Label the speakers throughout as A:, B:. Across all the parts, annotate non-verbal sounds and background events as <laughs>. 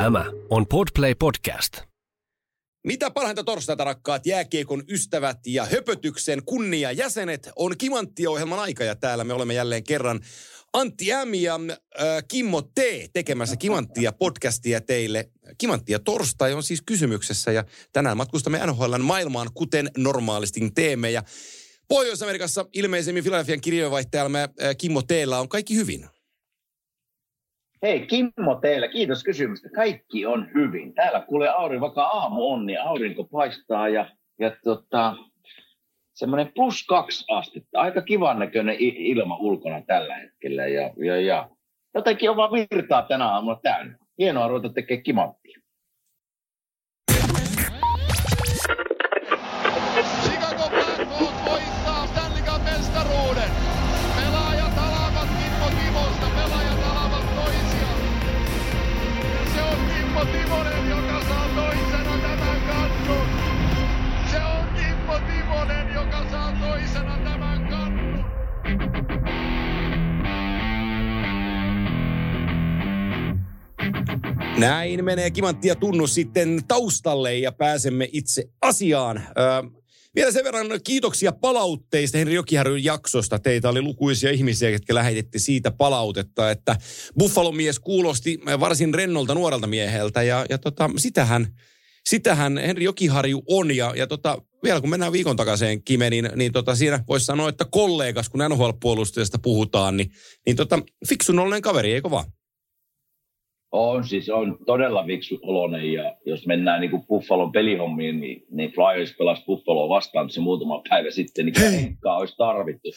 A: Tämä on Podplay Podcast.
B: Mitä parhainta torstaita, rakkaat jääkiekon ystävät ja höpötyksen kunnia jäsenet, on Kimantti-ohjelman aika ja täällä me olemme jälleen kerran Antti M. ja äh, Kimmo T. tekemässä Kimanttia podcastia teille. Kimanttia torstai on siis kysymyksessä ja tänään matkustamme NHLn maailmaan, kuten normaalisti teemme. Ja Pohjois-Amerikassa ilmeisemmin Filadelfian kirjojenvaihtajamme äh, Kimmo T. on kaikki hyvin.
C: Hei Kimmo teille, kiitos kysymystä. Kaikki on hyvin. Täällä kuule aurinko, vaikka aamu on, niin aurinko paistaa ja, ja tota, semmoinen plus kaksi astetta. Aika kivan näköinen ilma ulkona tällä hetkellä. Ja, ja, ja. Jotenkin on vaan virtaa tänä aamuna täynnä. Hienoa ruveta tekemään kimanttia.
B: Näin menee kimanttia tunnus sitten taustalle ja pääsemme itse asiaan. Öö, vielä sen verran kiitoksia palautteista Henri Jokiharjun jaksosta. Teitä oli lukuisia ihmisiä, jotka lähetitte siitä palautetta, että Buffalo mies kuulosti varsin rennolta nuorelta mieheltä. Ja, ja tota, sitähän, sitähän Henri Jokiharju on. Ja, ja tota, vielä kun mennään viikon takaisin Kime, niin, niin tota, siinä voisi sanoa, että kollegas, kun NHL-puolustajasta puhutaan, niin, niin tota, fiksun ollen kaveri, eikö vaan?
C: On siis, on todella viksu olonen ja jos mennään niin kuin Buffalon pelihommiin, niin, niin Flyers pelasi Buffaloa vastaan se muutama päivä sitten, niin kyllä olisi tarvittu.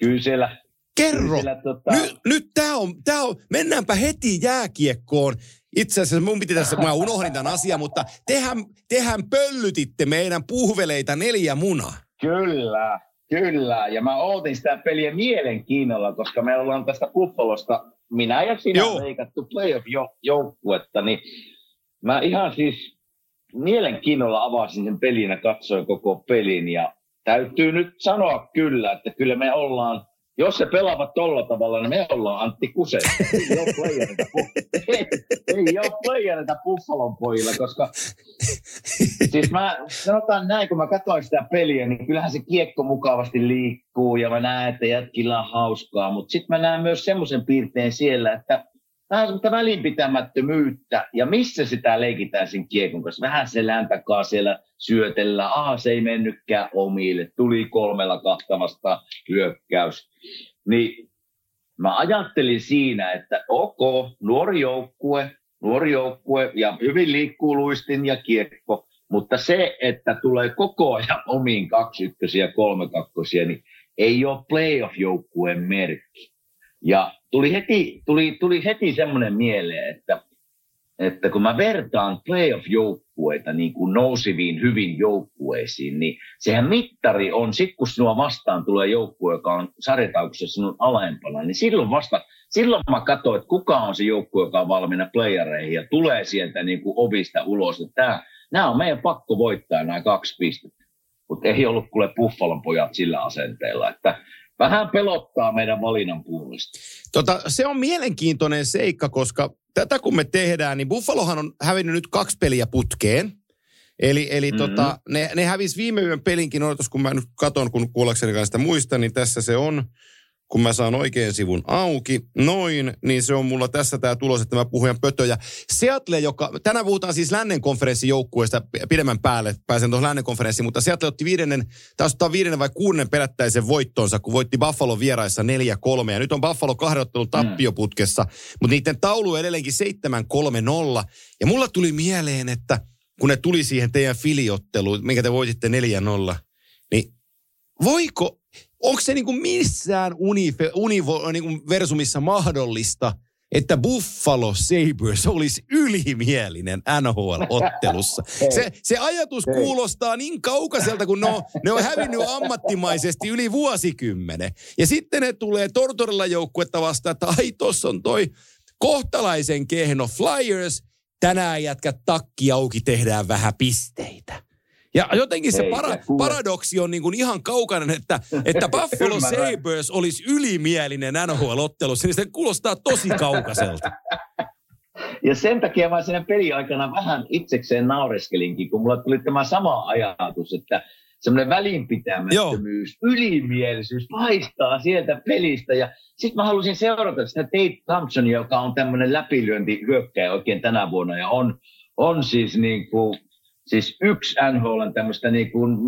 C: Kyllä siellä...
B: Kerro! Kyllä siellä, tota... Nyt, nyt tämä on, tää on, mennäänpä heti jääkiekkoon. Itse asiassa mun piti tässä, mä unohdin tämän asian, mutta tehän, tehän pöllytitte meidän puhveleita neljä munaa.
C: Kyllä, kyllä. Ja mä ootin sitä peliä mielenkiinnolla, koska me ollaan tästä Buffalosta minä ja sinä Joo. leikattu playoff-joukkuetta, niin mä ihan siis mielenkiinnolla avasin sen pelin ja katsoin koko pelin ja täytyy nyt sanoa kyllä, että kyllä me ollaan jos se pelaavat tolla tavalla, niin me ollaan Antti Kuse. Ei ole ole playereita Buffalon pojilla, koska siis mä sanotaan näin, kun mä katsoin sitä peliä, niin kyllähän se kiekko mukavasti liikkuu ja mä näen, että jätkillä on hauskaa, mutta sitten mä näen myös semmoisen piirteen siellä, että vähän semmoista välinpitämättömyyttä, ja missä sitä leikitään sen kiekon kanssa. Vähän se takaa siellä syötellä, aha se ei mennytkään omille, tuli kolmella kahtavasta hyökkäys. Niin mä ajattelin siinä, että ok, nuori joukkue, nuori joukkue, ja hyvin liikkuu luistin ja kiekko, mutta se, että tulee koko ajan omiin kaksi ykkösiä, kolme kakkosia, niin ei ole playoff-joukkueen merkki. Ja tuli heti, tuli, tuli heti semmoinen mieleen, että, että kun mä vertaan playoff-joukkueita niin kuin nousiviin hyvin joukkueisiin, niin sehän mittari on, sit kun sinua vastaan tulee joukkue, joka on sarjatauksessa sinun alempana, niin silloin vasta, silloin mä katsoin, että kuka on se joukkue, joka on valmiina playereihin ja tulee sieltä niin kuin ovista ulos. Että tämä, nämä on meidän pakko voittaa nämä kaksi pistettä. Mutta ei ollut kuule Buffalon pojat sillä asenteella, että vähän pelottaa meidän valinnan puolesta.
B: Tota, se on mielenkiintoinen seikka, koska tätä kun me tehdään, niin Buffalohan on hävinnyt nyt kaksi peliä putkeen. Eli, eli mm-hmm. tota, ne, ne hävisi viime yön pelinkin, odotus kun mä nyt katon, kun kuullakseni sitä muista, niin tässä se on kun mä saan oikein sivun auki, noin, niin se on mulla tässä tämä tulos, että mä puhujan pötöjä. Seattle, joka, tänään puhutaan siis lännen konferenssijoukkueesta pidemmän päälle, pääsen tuohon lännen konferenssiin, mutta Seattle otti viidennen, taas ottaa viidennen vai kuudennen perättäisen voittonsa, kun voitti Buffalo vieraissa 4-3, ja nyt on Buffalo kahdeottelun mm. tappioputkessa, mm. mutta niiden taulu on edelleenkin 7-3-0, ja mulla tuli mieleen, että kun ne tuli siihen teidän filiotteluun, minkä te voititte 4-0, niin voiko onko se niinku missään unife, univo, niinku versumissa mahdollista, että Buffalo Sabres olisi ylimielinen NHL-ottelussa. <laughs> Se, se ajatus kuulostaa niin kaukaiselta, kun ne on, ne on hävinnyt ammattimaisesti yli vuosikymmenen. Ja sitten ne tulee Tortorella joukkuetta vastaan, että ai tossa on toi kohtalaisen kehno Flyers. Tänään jätkät takki auki, tehdään vähän pisteitä. Ja jotenkin se para, paradoksi on niin kuin ihan kaukainen, että, että <laughs> Buffalo Sabres olisi ylimielinen NHL-ottelussa, niin se kuulostaa tosi kaukaiselta. <laughs>
C: ja sen takia mä siinä peliaikana vähän itsekseen naureskelinkin, kun mulla tuli tämä sama ajatus, että semmoinen välinpitämättömyys, Joo. ylimielisyys paistaa sieltä pelistä. Ja sitten mä halusin seurata sitä Tate Thompsonia, joka on tämmöinen läpilyönti hyökkäjä oikein tänä vuonna ja on, on siis, niin kuin, siis yksi NHL tämmöistä niin kuin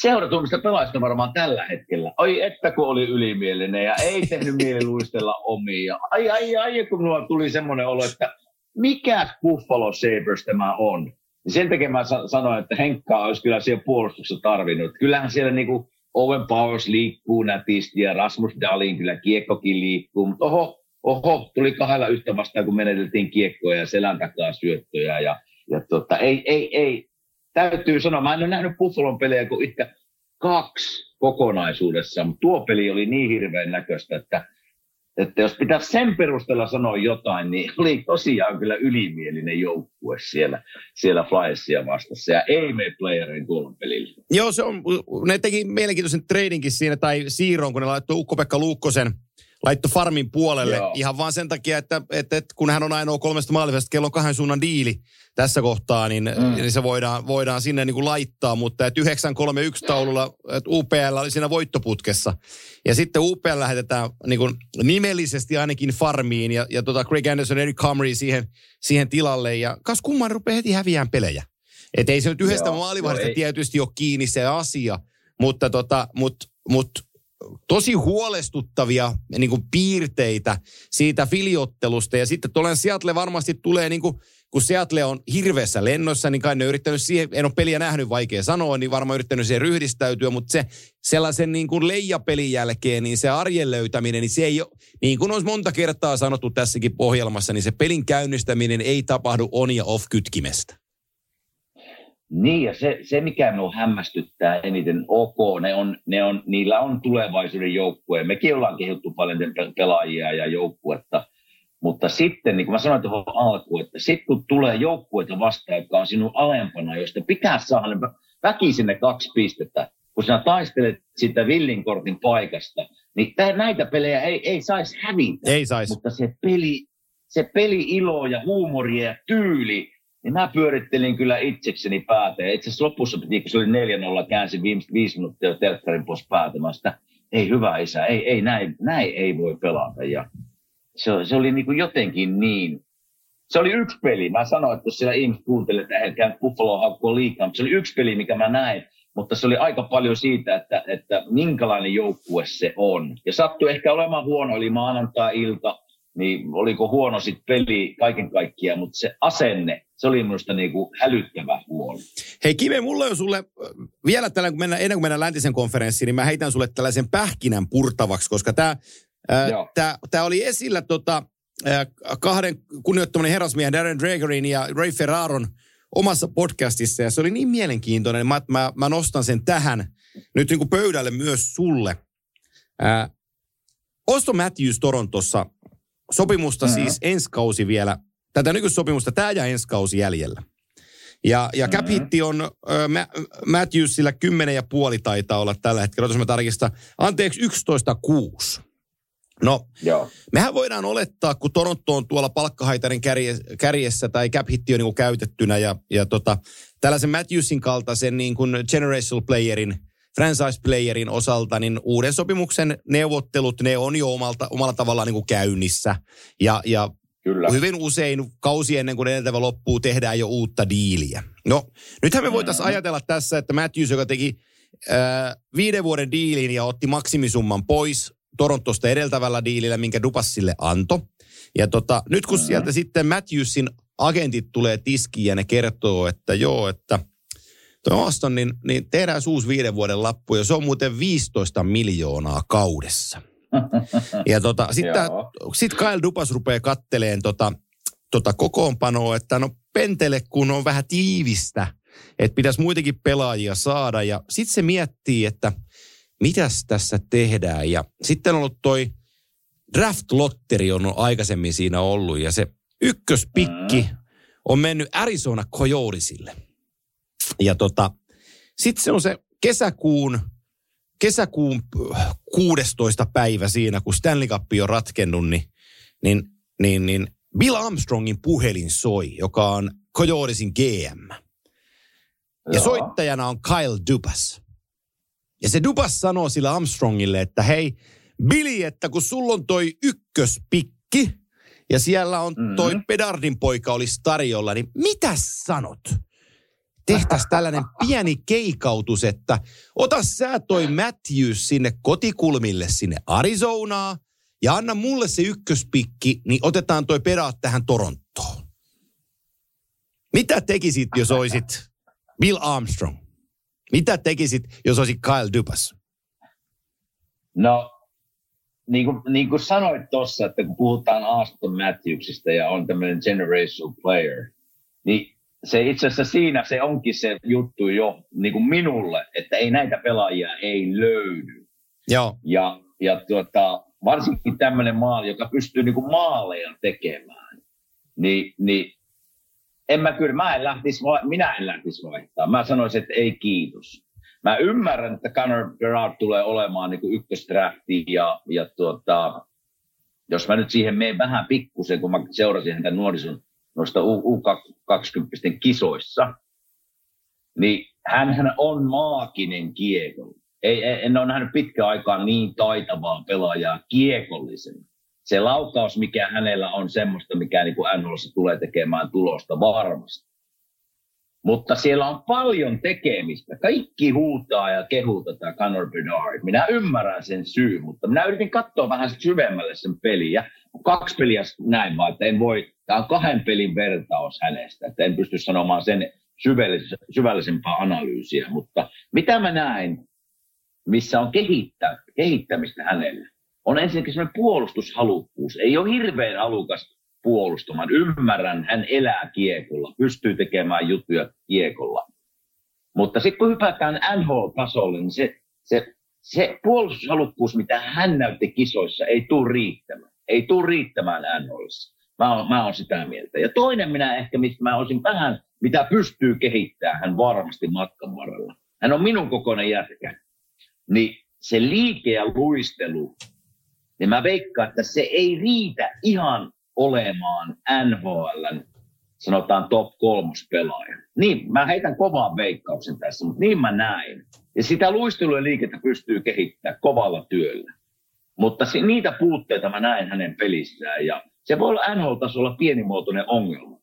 C: seuratummista pelaajista varmaan tällä hetkellä. Ai että kun oli ylimielinen ja ei tehnyt mieli luistella omia. Ai ai ai kun minulla tuli semmoinen olo, että mikä Buffalo Sabres tämä on. Sen takia mä sanoin, että Henkkaa olisi kyllä siellä puolustuksessa tarvinnut. Kyllähän siellä niinku Owen Powers liikkuu nätisti ja Rasmus Dalin kyllä kiekkokin liikkuu, mutta oho, oho, tuli kahdella yhtä vastaan, kun meneteltiin kiekkoja ja selän takaa syöttöjä. Ja, ja tota, ei, ei, ei, täytyy sanoa, mä en ole nähnyt Buffalon pelejä kuin ehkä kaksi kokonaisuudessa, mutta tuo peli oli niin hirveän näköistä, että että jos pitäisi sen perusteella sanoa jotain, niin oli tosiaan kyllä ylimielinen joukkue siellä, siellä Flyersia vastassa. Ja ei mene playerin tuolla pelillä.
B: Joo, se on, ne teki mielenkiintoisen tradingin siinä, tai siirron, kun ne laittoi Ukko-Pekka Luukkosen laitto farmin puolelle Joo. ihan vaan sen takia, että, että, että kun hän on ainoa kolmesta maalivasta, kello on kahden suunnan diili tässä kohtaa, niin, mm. niin se voidaan, voidaan sinne niin kuin laittaa, mutta että 931 taululla että UPL oli siinä voittoputkessa. Ja sitten UPL lähetetään niin kuin nimellisesti ainakin farmiin ja, ja tota Craig Anderson, Eric Comrie siihen, siihen tilalle. Ja kas kumman rupeaa heti häviään pelejä. Että ei se nyt yhdestä maalivahdista tietysti ole kiinni se asia, mutta tota, mut, mut tosi huolestuttavia niin kuin piirteitä siitä filiottelusta. Ja sitten tuollainen Seattle varmasti tulee, niin kuin, kun Seattle on hirveässä lennossa, niin kai ne on yrittänyt siihen, en ole peliä nähnyt, vaikea sanoa, niin varmaan yrittänyt siihen ryhdistäytyä, mutta se sellaisen niin kuin leijapelin jälkeen, niin se arjen löytäminen, niin se ei ole, niin kuin olisi monta kertaa sanottu tässäkin ohjelmassa, niin se pelin käynnistäminen ei tapahdu on ja off kytkimestä.
C: Niin, ja se, se mikä minua hämmästyttää eniten, ok, ne on, ne on, niillä on tulevaisuuden joukkue. Mekin ollaan kehuttu paljon pelaajia ja joukkuetta, mutta sitten, niin kuin mä sanoin tuohon alkuun, että sitten kun tulee joukkueita vastaan, jotka on sinun alempana, joista pitää saada väkisin ne kaksi pistettä, kun sinä taistelet sitä villinkortin paikasta, niin näitä pelejä ei, ei saisi hävitä.
B: Ei saisi.
C: Mutta se peli, se peli ilo ja huumori ja tyyli, niin mä pyörittelin kyllä itsekseni päätä. Ja itse asiassa lopussa, kun se oli 4-0, käänsin viimeiset viisi minuuttia telkkarin pois päätämästä. Ei hyvä isä, ei, ei näin, näin ei voi pelata. Ja se, se oli niin kuin jotenkin niin. Se oli yksi peli. Mä sanoin, että jos siellä ihmiset kuuntelee, että eihän Buffalo haukkua liikaa, mutta se oli yksi peli, mikä mä näin. Mutta se oli aika paljon siitä, että, että minkälainen joukkue se on. Ja sattui ehkä olemaan huono, eli maanantai-ilta, niin oliko huono sitten peli kaiken kaikkiaan, mutta se asenne, se oli minusta niinku hälyttävä huoli.
B: Hei Kime, mulla on sulle vielä tällä, kun mennään, ennen kuin mennään läntisen konferenssiin, niin mä heitän sulle tällaisen pähkinän purtavaksi, koska tämä tää, oli esillä tota, kahden kunnioittamani herrasmiehen Darren Dragerin ja Ray Ferraron omassa podcastissa, ja se oli niin mielenkiintoinen, mä, mä, mä nostan sen tähän nyt niin kuin pöydälle myös sulle. Ää, Osto Matthews Torontossa sopimusta mm-hmm. siis ensi kausi vielä, tätä nykysopimusta tämä ja ensi kausi jäljellä. Ja, ja cap mm-hmm. on äh, Matthewsillä 10 ja puoli taitaa olla tällä hetkellä, jos mä tarkistan. Anteeksi, 11,6. No, Joo. mehän voidaan olettaa, kun Toronto on tuolla palkkahaitarin kärje, kärjessä tai cap hitti on niin käytettynä ja, ja tota, tällaisen Matthewsin kaltaisen niin kuin generational playerin – franchise-playerin osalta, niin uuden sopimuksen neuvottelut, ne on jo omalta, omalla tavallaan niin kuin käynnissä. Ja, ja Kyllä. hyvin usein kausi ennen kuin edeltävä loppuu, tehdään jo uutta diiliä. No, nythän me voitaisiin mm-hmm. ajatella tässä, että Matthews, joka teki äh, viiden vuoden diilin ja otti maksimisumman pois Torontosta edeltävällä diilillä, minkä Dupas sille antoi. Ja tota, nyt kun mm-hmm. sieltä sitten Matthewsin agentit tulee tiskiin ja ne kertoo, että joo, että – Tuo Aston, niin, niin tehdään uusi viiden vuoden lappu ja se on muuten 15 miljoonaa kaudessa. <laughs> Ja tota, sitten sit Kyle Dupas rupeaa katteleen tota, tota kokoonpanoa, että no pentele kun on vähän tiivistä, että pitäisi muitakin pelaajia saada. Ja sitten se miettii, että mitäs tässä tehdään. Ja sitten on ollut toi draft-lotteri on aikaisemmin siinä ollut ja se ykköspikki mm. on mennyt Arizona Coyotesille – ja tota, sitten se on se kesäkuun, kesäkuun 16. päivä siinä, kun Stanley Cup on ratkennut, niin, niin, niin, niin Bill Armstrongin puhelin soi, joka on Coyotesin GM. Ja
C: Joo.
B: soittajana on Kyle Dubas. Ja se Dubas sanoo sille Armstrongille, että hei, Billy, että kun sulla on toi ykköspikki ja siellä on toi
C: Mhm.
B: Pedardin poika olisi tarjolla, niin mitä sanot? Tehtäisiin tällainen pieni keikautus, että ota sä toi Matthews sinne kotikulmille sinne Arizonaa ja anna mulle se ykköspikki, niin otetaan toi Pedard tähän Torontoon. Mitä tekisit, jos olisit Bill Armstrong? Mitä tekisit, jos olisit Kyle Dubas?
C: No, niin kuin, niin kuin sanoit tuossa, että kun puhutaan Aston Matthewsista ja on tämmöinen generational player, niin se itse asiassa siinä se onkin se juttu jo niin kuin minulle, että ei näitä pelaajia ei löydy.
B: Joo,
C: Ja, ja tuota, varsinkin tämmöinen maali, joka pystyy niin kuin maaleja tekemään, niin, niin en mä kyllä, mä en lähtisi, minä en lähtisi vaihtaa. Mä sanoisin, että ei kiitos. Mä ymmärrän, että Conor Gerard tulee olemaan niin kuin ykköstrafti ja, ja tuota, jos mä nyt siihen menen vähän pikkusen, kun mä seurasin häntä nuorison noista U20 kisoissa, niin hän on maaginen kiekko. Ei, en ole nähnyt pitkään aikaa niin taitavaa pelaajaa kiekollisen. Se laukaus, mikä hänellä on semmoista, mikä niin kuin NHLssa tulee tekemään tulosta varmasti. Mutta siellä on paljon tekemistä. Kaikki huutaa ja kehuu tätä Conor Bedard. Minä ymmärrän sen syy, mutta minä yritin katsoa vähän syvemmälle sen peliä. Kaksi peliä näin vaan, että en voi, tämä on kahden pelin vertaus hänestä, että en pysty sanomaan sen syvällis- syvällisempää analyysiä. Mutta mitä mä näin, missä on kehittää, kehittämistä hänelle, on ensinnäkin sellainen puolustushalukkuus. Ei ole hirveän halukas puolustamaan. Ymmärrän, hän elää kiekolla, pystyy tekemään juttuja kiekolla. Mutta sitten kun hypätään NHL-tasolle, niin se, se, se puolustushalukkuus, mitä hän näytti kisoissa, ei tule riittämään. Ei tule riittämään NHLissa. Mä oon, mä oon sitä mieltä. Ja toinen minä ehkä, mistä mä olisin vähän, mitä pystyy kehittämään hän varmasti matkan varrella. Hän on minun kokoinen jätkä. Niin se liike ja luistelu, niin mä veikkaan, että se ei riitä ihan olemaan NHLn, sanotaan top kolmos pelaaja. Niin, mä heitän kovaan veikkauksen tässä, mutta niin mä näin. Ja sitä luistelua ja liikettä pystyy kehittämään kovalla työllä. Mutta se, niitä puutteita mä näen hänen pelissään ja se voi olla NHL-tasolla pienimuotoinen ongelma.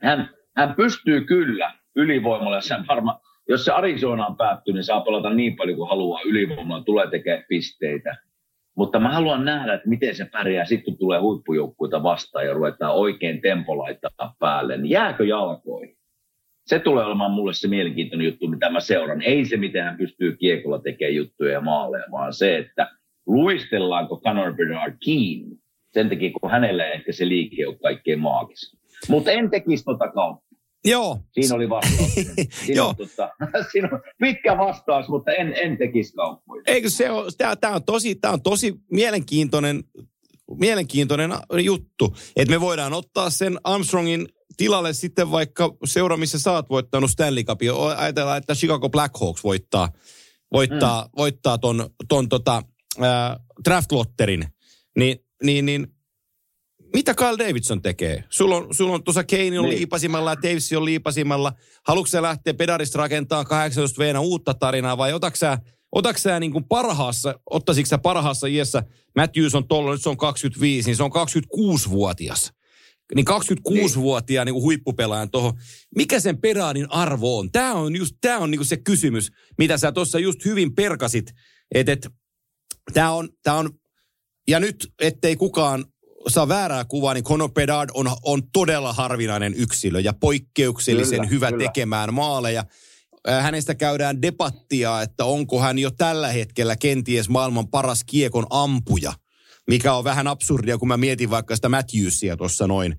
C: Hän, hän pystyy kyllä ylivoimalla, jos, varma, jos se Arizonaan päättyy, niin saa pelata niin paljon kuin haluaa ylivoimalla, tulee tekemään pisteitä. Mutta mä haluan nähdä, että miten se pärjää sitten, kun tulee huippujoukkuita vastaan ja ruvetaan oikein tempo laittaa päälle. Niin jääkö jalkoihin? Se tulee olemaan mulle se mielenkiintoinen juttu, mitä mä seuraan. Ei se, miten hän pystyy kiekolla tekemään juttuja ja maaleja, vaan se, että luistellaanko Conor Bernard kiinni. Sen takia, kun hänellä ehkä se liike on kaikkein maagisin. Mutta en tekisi tota kautta.
B: joo.
C: Siinä oli vastaus. <laughs> Siinä
B: Joo.
C: on, tota, <laughs> siinä on pitkä vastaus, mutta en, en tekisi kauppoja.
B: Eikö se ole, tämä, on tosi, tämä on tosi mielenkiintoinen, mielenkiintoinen juttu, että me voidaan ottaa sen Armstrongin tilalle sitten vaikka seura, missä sä oot voittanut Stanley Cupin. Ajatellaan, että Chicago Blackhawks voittaa, voittaa, mm. voittaa ton, ton tota, äh, draft-lotterin. Niin, niin, niin mitä Kyle Davidson tekee? Sulla on, sulla on tuossa Kane on
C: Niin.
B: liipasimalla ja Davis on liipasimalla. Haluatko sä lähteä pedarista rakentamaan 18 v uutta tarinaa vai otatko sä, otatko sä niin kuin parhaassa, ottaisitko sä parhaassa iässä, Matthews on tuolla, nyt se on 25, niin se on 26-vuotias. Niin 26-vuotiaan niin kuin huippupelaajan tuohon. Mikä sen peraadin arvo on? Tämä on just tämä on niin kuin se kysymys, mitä sä tuossa just hyvin perkasit. Että et, tämä on, tää on, ja nyt ettei kukaan saa väärää kuvaa, niin Conor Bedard on, on todella harvinainen yksilö ja poikkeuksellisen
C: Kyllä,
B: hyvä
C: kyllä.
B: tekemään maaleja. Äh, Hänestä käydään debattia, että onko hän jo tällä hetkellä kenties maailman paras kiekon ampuja, mikä on vähän absurdia, kun mä mietin vaikka sitä Matthewsia tuossa noin,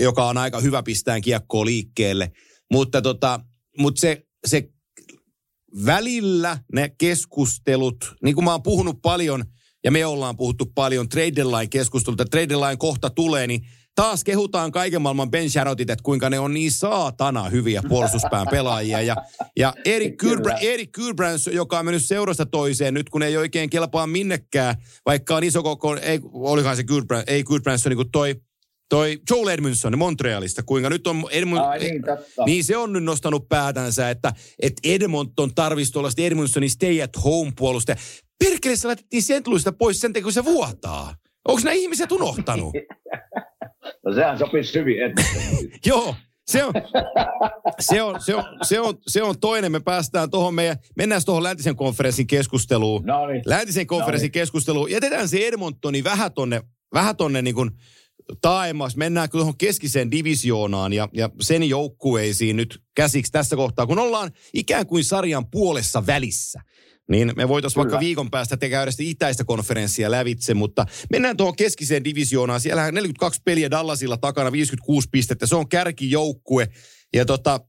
B: joka on aika hyvä pistään kiekkoa liikkeelle. Mutta tota, mutta se, se välillä ne keskustelut, niin kuin mä oon puhunut paljon, ja me ollaan puhuttu paljon trade deadline keskustelulta, trade deadline kohta tulee, niin taas kehutaan kaiken maailman Ben Sharotit, että kuinka ne on niin saatana hyviä puolustuspään pelaajia. Ja, ja Erik, Kylbrä, Erik Kylbrands, joka on mennyt seurasta toiseen nyt, kun ei oikein kelpaa minnekään, vaikka on iso koko, ei, olihan se Kylbrands, ei Kylbrands, niin kuin toi toi Joel Edmondson Montrealista, kuinka nyt on Edmund,
C: Ai niin, totta.
B: niin se on nyt nostanut päätänsä, että, että Edmonton tarvitsisi tuollaista Edmondsonin stay at home puolusta. Perkele, se laitettiin Sentluista pois sen kun se vuotaa. Onko nämä ihmiset unohtanut? <laughs>
C: no sehän sopisi hyvin. <laughs>
B: Joo, se on, se, on, se, on, se, on, se on toinen. Me päästään tuohon meidän, mennään tuohon läntisen konferenssin keskusteluun.
C: No niin.
B: Läntisen konferenssin keskusteluun. Jätetään se Edmontoni vähän tonne, vähän tonne niin kuin taaemmas. Mennään tuohon keskiseen divisioonaan ja, ja sen joukkueisiin nyt käsiksi tässä kohtaa, kun ollaan ikään kuin sarjan puolessa välissä. Niin me voitaisiin vaikka viikon päästä käydä sitä itäistä konferenssia lävitse, mutta mennään tuohon keskiseen divisioonaan. Siellähän 42 peliä Dallasilla takana, 56 pistettä. Se on kärkijoukkue. Ja tota,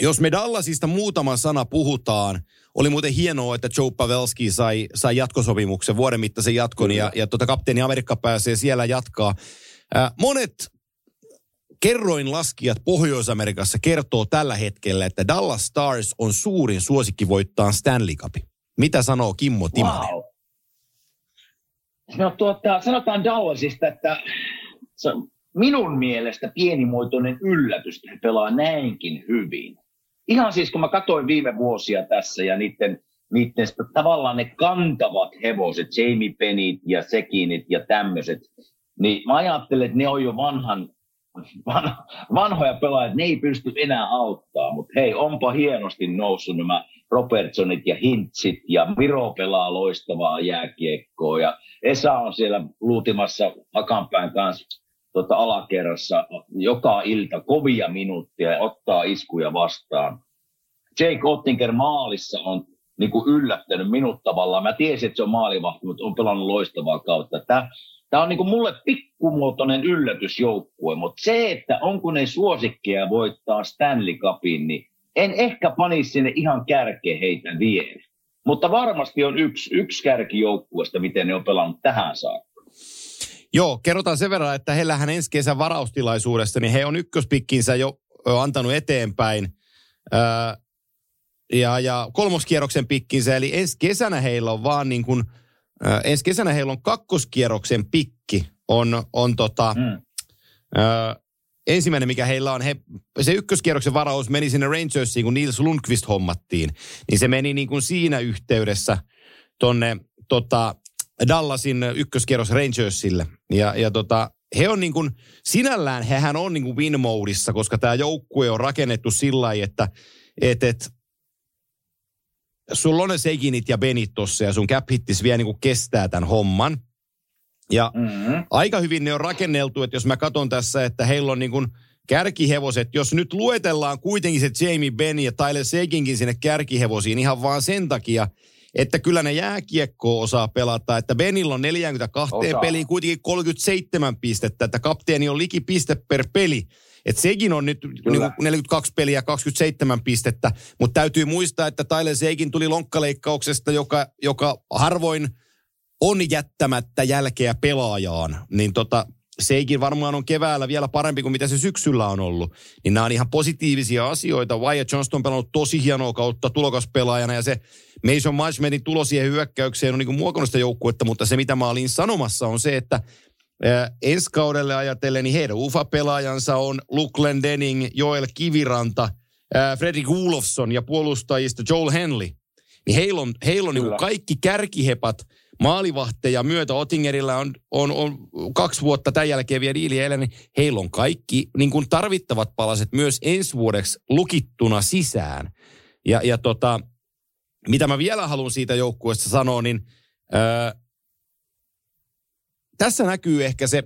B: jos me Dallasista muutaman sana puhutaan, oli muuten hienoa, että Joe Pavelski sai, sai jatkosopimuksen, vuoden mittaisen jatkon, ja, ja tota, kapteeni Amerikka pääsee siellä jatkaa. Äh, monet kerroin laskijat Pohjois-Amerikassa kertoo tällä hetkellä, että Dallas Stars on suurin suosikki voittaa Stanley Cupin. Mitä sanoo Kimmo Timonen? Wow.
C: No tuota, sanotaan Dallasista, että se on minun mielestä pienimuotoinen yllätys, että he pelaa näinkin hyvin. Ihan siis kun mä katsoin viime vuosia tässä ja niiden, niiden tavallaan ne kantavat hevoset, Jamie Pennit ja Sekinit ja tämmöiset, niin mä ajattelen, että ne on jo vanhan, van, vanhoja pelaajia, ne ei pysty enää auttaa, mutta hei, onpa hienosti noussut nämä Robertsonit ja Hintsit ja Miro pelaa loistavaa jääkiekkoa ja Esa on siellä luutimassa Hakanpään kanssa tota, alakerrassa joka ilta kovia minuuttia ja ottaa iskuja vastaan. Jake Ottinger maalissa on niin kuin yllättänyt minut tavallaan. Mä tiesin, että se on maalivahti, mutta on pelannut loistavaa kautta. Tämä, tämä on niin kuin mulle pikkumuotoinen yllätysjoukkue, mutta se, että onko ne suosikkeja voittaa Stanley Cupin, niin en ehkä panisi sinne ihan kärkeen heitä vielä. Mutta varmasti on yksi, yksi kärkijoukkueesta, miten ne on pelannut tähän saakka.
B: Joo, kerrotaan sen verran, että heillähän ensi kesän varaustilaisuudessa, niin he on ykköspikkinsä jo antanut eteenpäin. Öö, ja, ja kolmoskierroksen pikkinsä, eli ensi kesänä heillä on vaan niin kuin, öö, ensi kesänä heillä on kakkoskierroksen pikki, on, on tota, mm. öö, ensimmäinen, mikä heillä on, he, se ykköskierroksen varaus meni sinne Rangersiin, kun Nils Lundqvist hommattiin. Niin se meni niin kuin siinä yhteydessä tonne tota, Dallasin ykköskierros Rangersille. Ja, ja tota, he on niin kuin, sinällään hehän on niin kuin win modeissa, koska tämä joukkue on rakennettu sillä lailla, että et, et, sulla on ne Seginit ja Benit tossa ja sun cap vielä niin kuin kestää tämän homman. Ja mm-hmm. aika hyvin ne on rakenneltu, että jos mä katson tässä, että heillä on niin kuin kärkihevoset, jos nyt luetellaan kuitenkin se Jamie Benn ja Tyler Seginkin sinne kärkihevosiin ihan vaan sen takia, että kyllä ne jääkiekkoa osaa pelata, että Benillä on 42 osaa. peliin kuitenkin 37 pistettä, että kapteeni on liki piste per peli. että sekin on nyt niin 42 peliä, 27 pistettä, mutta täytyy muistaa, että Tyler Seikin tuli lonkkaleikkauksesta, joka, joka harvoin on jättämättä jälkeä pelaajaan. Niin tota, Seikin varmaan on keväällä vielä parempi kuin mitä se syksyllä on ollut. Niin nämä on ihan positiivisia asioita. Wyatt Johnston on pelannut tosi hienoa kautta tulokaspelaajana ja se Mason Marshmanin tulo siihen hyökkäykseen on niin muokannut sitä joukkuetta, mutta se mitä mä olin sanomassa on se, että Äh, ensi kaudelle ajatellen, niin heidän UFA-pelaajansa on Luke Lendening, Joel Kiviranta, äh, Fredrik Olofsson ja puolustajista Joel Henley. Niin heillä on, heillä on niin kaikki kärkihepat – maalivahteja myötä. Otingerilla on, on, on kaksi vuotta tämän jälkeen vielä diili elä, niin heillä on kaikki niin kuin tarvittavat palaset myös ensi vuodeksi lukittuna sisään. Ja, ja tota, mitä mä vielä haluan siitä joukkueesta sanoa, niin ää, tässä näkyy ehkä se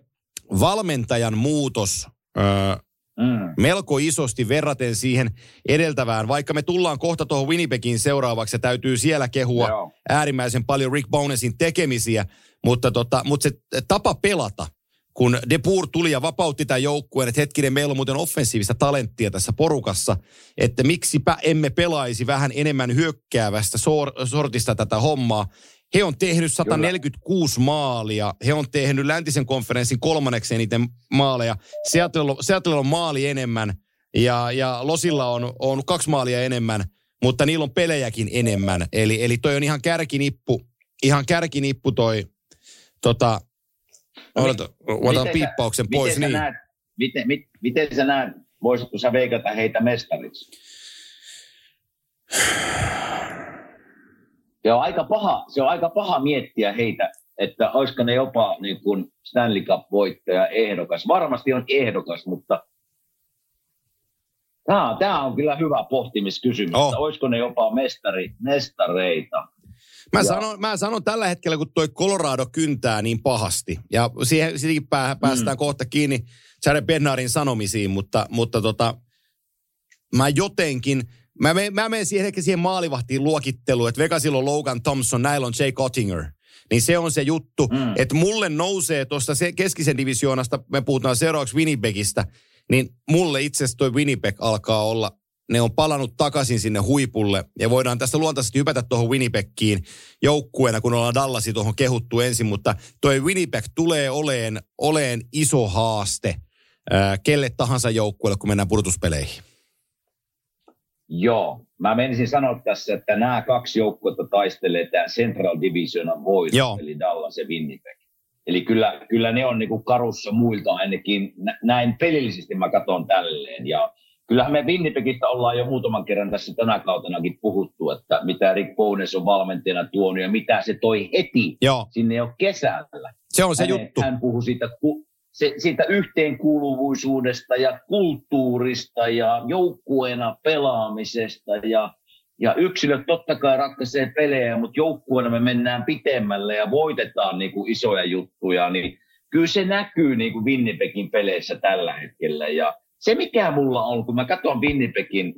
B: valmentajan muutos ää, Mm. Melko isosti verraten siihen edeltävään, vaikka me tullaan kohta tuohon Winnipegin seuraavaksi ja täytyy siellä kehua Joo. äärimmäisen paljon Rick Bonesin tekemisiä, mutta, tota, mutta se tapa pelata, kun Depur tuli ja vapautti tämän joukkueen, että hetkinen, meillä on muuten offensiivista talenttia tässä porukassa, että miksipä emme pelaisi vähän enemmän hyökkäävästä sor- sortista tätä hommaa. He on tehnyt 146 Kyllä. maalia. He on tehnyt läntisen konferenssin kolmanneksi eniten maaleja. Seattle, Seattle on maali enemmän ja, ja Losilla on, on kaksi maalia enemmän, mutta niillä on pelejäkin enemmän. Eli, eli toi on ihan kärkinippu, ihan kärkinippu toi tota, Odota, otan piippauksen pois.
C: Miten
B: niin.
C: näet, miten, mit, miten sä näet, voisitko sä veikata heitä mestariksi? <sighs> <sighs> Se on aika paha, se on aika paha miettiä heitä, että olisiko ne jopa niin kuin Stanley Cup-voittaja ehdokas. Varmasti on ehdokas, mutta tämä on, tämä on kyllä hyvä pohtimiskysymys.
B: Oh.
C: Olisiko ne jopa mestari, mestareita?
B: Mä
C: Ja-
B: sanon, mä sanon tällä hetkellä, kun toi Colorado kyntää niin pahasti, ja siihen, siihenkin pää, päästään mm. kohta kiinni Jared Bednarin sanomisiin, mutta, mutta tota, mä jotenkin, mä menen, mä menen siihen, ehkä siihen maalivahtiin luokitteluun, että Vegasilla on Logan Thompson, näillä on Jay Cottinger. Niin se on se juttu, mm. Että mulle nousee tuosta se keskisen divisioonasta, me puhutaan seuraavaksi Winnipegistä, niin mulle itse asiassa toi Winnipeg alkaa olla, ne on palannut takaisin sinne huipulle, ja voidaan tästä luontaisesti hypätä tuohon Winnipegiin joukkueena, kun ollaan Dallasi tuohon kehuttu ensin, mutta toi Winnipeg tulee oleen, oleen iso haaste ää, kelle tahansa joukkueelle, kun mennään pudotuspeleihin.
C: Joo, mä menisin sanoa tässä, että nämä kaksi joukkuetta taistelee tämän Central Divisionan voitot,
B: Joo.
C: eli Dallas ja Winnipeg. Eli kyllä, kyllä ne on niinku karussa muilta ainakin, nä- näin pelillisesti mä katson tälleen. Ja kyllähän me Winnipegistä ollaan jo muutaman kerran tässä tänä kautenakin puhuttu, että mitä Rick Bowness on valmentajana tuonut ja mitä se toi heti
B: Joo,
C: sinne jo kesällä.
B: se on se
C: hän,
B: juttu.
C: Hän puhui siitä, ku, se, siitä yhteenkuuluvuisuudesta ja kulttuurista ja joukkueena pelaamisesta ja, ja yksilöt totta kai ratkaisee pelejä, mutta joukkueena me mennään pitemmälle ja voitetaan niin kuin isoja juttuja, niin kyllä se näkyy niin kuin Winnipegin peleissä tällä hetkellä ja se mikä mulla on, kun mä katson Winnipegin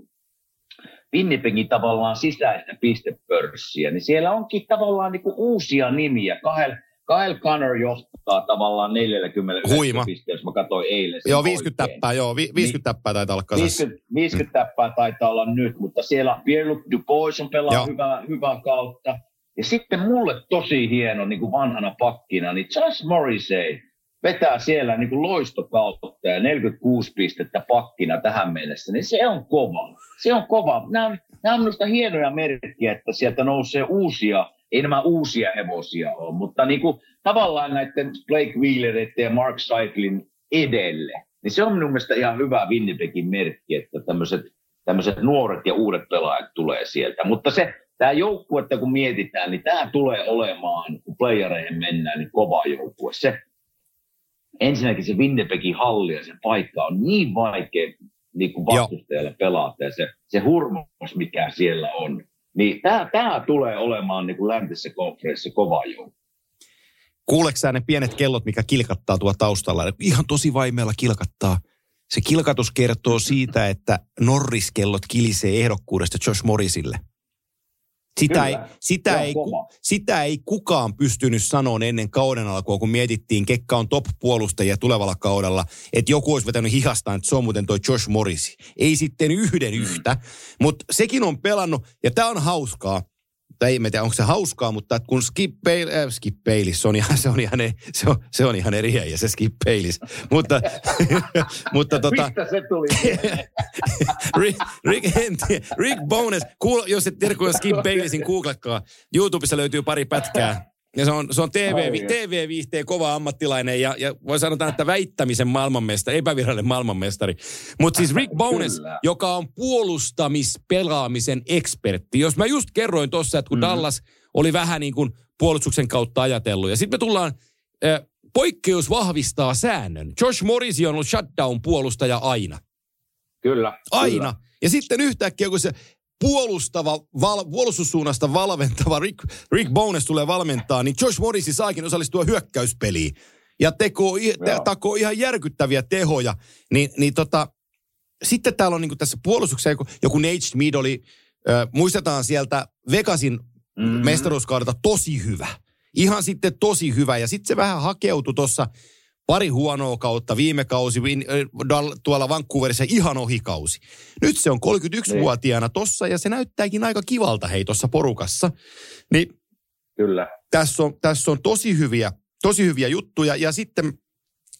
C: Winnipegin tavallaan sisäistä pistepörssiä, niin siellä onkin tavallaan niin kuin uusia nimiä. Kyle, Kyle Connor johtaa tavallaan 40
B: Huima.
C: pisteessä, mä katsoin eilen.
B: Joo, 50
C: oikein.
B: täppää, joo, vi, 50 täppää taitaa olla kasassa.
C: 50, 50 täppää taitaa olla nyt, mutta siellä Pierre-Luc Dubois on pelaa hyvää, hyvää kautta. Ja sitten mulle tosi hieno niin kuin vanhana pakkina, niin Josh Morrissey vetää siellä niin kuin loistokautta ja 46 pistettä pakkina tähän mennessä, niin se on kova. Se on kova. Nämä on, nämä on minusta hienoja merkkiä, että sieltä nousee uusia, ei nämä uusia hevosia ole, mutta niin kuin tavallaan näiden Blake Wheelereiden ja Mark Seitlin edelle. Niin se on minun mielestä ihan hyvä Winnipegin merkki, että tämmöiset, tämmöiset nuoret ja uudet pelaajat tulee sieltä. Mutta se, tämä joukkue, että kun mietitään, niin tämä tulee olemaan, kun playereihin mennään, niin kova joukkue. Se, ensinnäkin se Winnipegin halli ja se paikka on niin vaikea niin kuin vastustajalle pelata ja se, se hurmos, mikä siellä on. Niin tämä, tämä tulee olemaan niin kuin läntisessä konferenssissa kova joukko.
B: Kuuleeko ne pienet kellot, mikä kilkattaa tuo taustalla? Ihan tosi vaimeella kilkattaa. Se kilkatus kertoo siitä, että Norris-kellot kilisee ehdokkuudesta Josh Morrisille. Sitä, ei,
C: Kyllä,
B: sitä, ei, ku,
C: kova.
B: sitä ei kukaan pystynyt sanomaan ennen kauden alkua, kun mietittiin, ketkä on top-puolustajia tulevalla kaudella, että joku olisi vetänyt hihastaan, että se on muuten toi Josh Morris. Ei sitten yhden
C: Mm.
B: yhtä, mutta sekin on pelannut, ja tämä on hauskaa, tai ei tiedä, onko se hauskaa, mutta kun Skip, äh, Skip se on ihan, se on ihan, e- se on, se on ihan eri äijä, se Skip Bayless. mutta, <laughs> mutta tota,
C: Mistä se tuli? <laughs>
B: Rick, Rick. Rick Bones, kuul, jos et tiedä, kuinka Skip Baylessin googletkaa. YouTubessa löytyy pari pätkää. Ja se on, se on TV, TV-viihteen kova ammattilainen ja, ja voi sanoa, että väittämisen maailmanmestari, epävirallinen maailmanmestari. Mutta siis Rick Bones, <laughs>
C: Kyllä.
B: joka on puolustamispelaamisen ekspertti. Jos mä just kerroin tuossa, että kun
C: Mhm.
B: Dallas oli vähän niin kuin puolustuksen kautta ajatellut. Ja sitten me tullaan, äh, poikkeus vahvistaa säännön. Josh Morris on ollut shutdown-puolustaja aina.
C: Kyllä.
B: Aina.
C: Kyllä.
B: Ja sitten yhtäkkiä, kun se puolustava, val, puolustussuunnasta valmentava Rick, Rick Bones tulee valmentaa, niin Josh Morrisi saakin osallistua hyökkäyspeliin. Ja tekoo, i- te, takoo ihan järkyttäviä tehoja. Niin, niin tota, sitten täällä on niin tässä puolustuksessa joku, joku Nate Schmid oli, äh, muistetaan sieltä Vegasin
C: Mhm.
B: mm-hmm. mestaruuskaudelta tosi hyvä. Ihan sitten tosi hyvä. Ja sitten se vähän hakeutui tuossa pari huonoa kautta viime kausi Win- äh, tuolla Vancouverissa ihan ohikausi. Nyt se on 31-vuotiaana tossa ja se näyttääkin aika kivalta hei tuossa porukassa. Niin
C: Kyllä.
B: tässä on, tässä on tosi hyviä, tosi hyviä juttuja. Ja sitten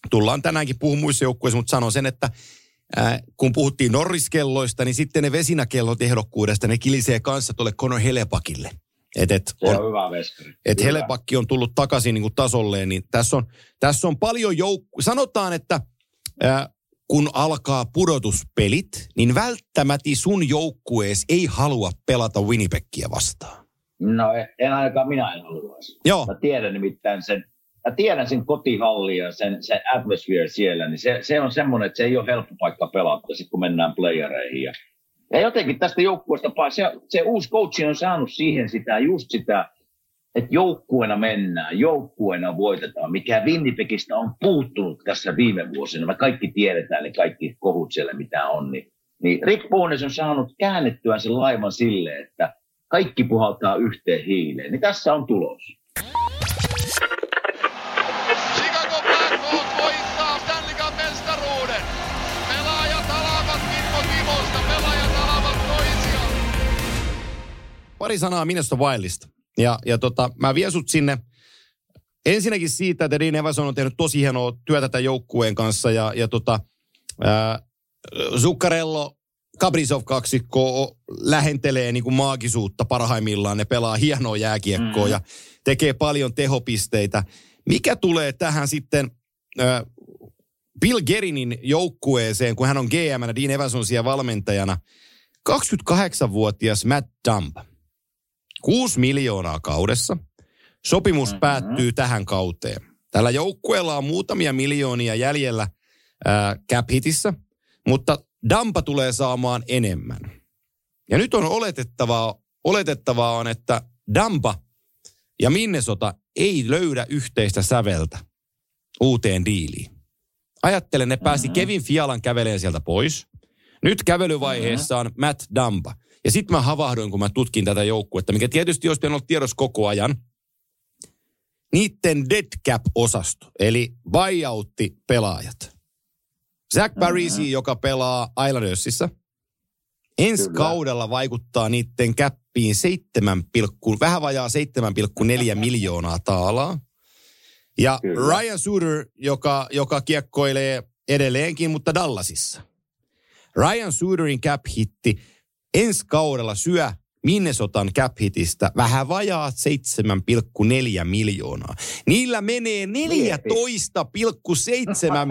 B: tullaan tänäänkin puhumaan muissa joukkueissa, mutta sanon sen, että ää, kun puhuttiin Norriskelloista, niin sitten ne vesinäkellot ehdokkuudesta, ne kilisee kanssa tuolle Conor Helepakille. Et, et
C: se on, on hyvä veskari.
B: Et Hellepakki on tullut takaisin niin kuin tasolleen, niin tässä on, tässä on paljon joukku... Sanotaan, että äh, kun alkaa pudotuspelit, niin välttämättä sun joukkuees ei halua pelata Winnipegia vastaan.
C: No en ainakaan minä en haluaisi.
B: Joo.
C: Mä tiedän nimittäin sen, mä tiedän sen kotihalli ja sen, sen atmosphere siellä, niin se, se on semmoinen, että se ei ole helppo paikka pelata, sit kun mennään playereihin. Ja, ja jotenkin tästä joukkueesta, se, se uusi coachi on saanut siihen sitä, just sitä, että joukkueena mennään, joukkueena voitetaan, mikä Winnipegistä on puuttunut tässä viime vuosina. Me kaikki tiedetään ne kaikki kohut siellä, mitä on. Niin, niin Rick Bones on saanut käännettyä sen laivan sille, että kaikki puhaltaa yhteen hiileen. Niin tässä on tulos.
B: Pari sanaa Minnesota Wildista. Ja, ja tota, mä vien sut sinne ensinnäkin siitä, että Dean Evason on tehnyt tosi hienoa työtä tämän joukkueen kanssa ja, ja tota, ää, Zuccarello, Kaprizov kaksikko lähentelee niin kuin maagisuutta parhaimmillaan. Ne pelaa hienoa jääkiekkoa mm. ja tekee paljon tehopisteitä. Mikä tulee tähän sitten ää, Bill Gerinin joukkueeseen, kun hän on GM ja Dean Evason siellä valmentajana? 28-vuotias Matt Dump 6 miljoonaa kaudessa. Sopimus mm-hmm. päättyy tähän kauteen. Tällä joukkueella on muutamia miljoonia jäljellä ää, cap hitissä, mutta Dampa tulee saamaan enemmän. Ja nyt on oletettavaa, oletettavaa on, että Dampa ja Minnesota ei löydä yhteistä säveltä uuteen diiliin. Ajattelen, ne pääsi mm-hmm. Kevin Fialan käveleen sieltä pois. Nyt kävelyvaiheessa on Matt Dampa. Ja sitten mä havahdoin, kun mä tutkin tätä joukkuetta, mikä tietysti olisi ollut tiedossa koko ajan. Niiden dead cap-osasto, eli buyoutti pelaajat. Zach Parisi, mm-hmm. joka pelaa Islandersissa, ensi Kyllä. kaudella vaikuttaa niiden käppiin 7, vähän vajaa 7,4 <laughs> miljoonaa taalaa. Ja Kyllä. Ryan Suter, joka, joka kiekkoilee edelleenkin, mutta Dallasissa. Ryan Suterin cap-hitti ensi kaudella syö Minnesotan cap-hitistä vähän vajaa 7,4 miljoonaa. Niillä menee 14,7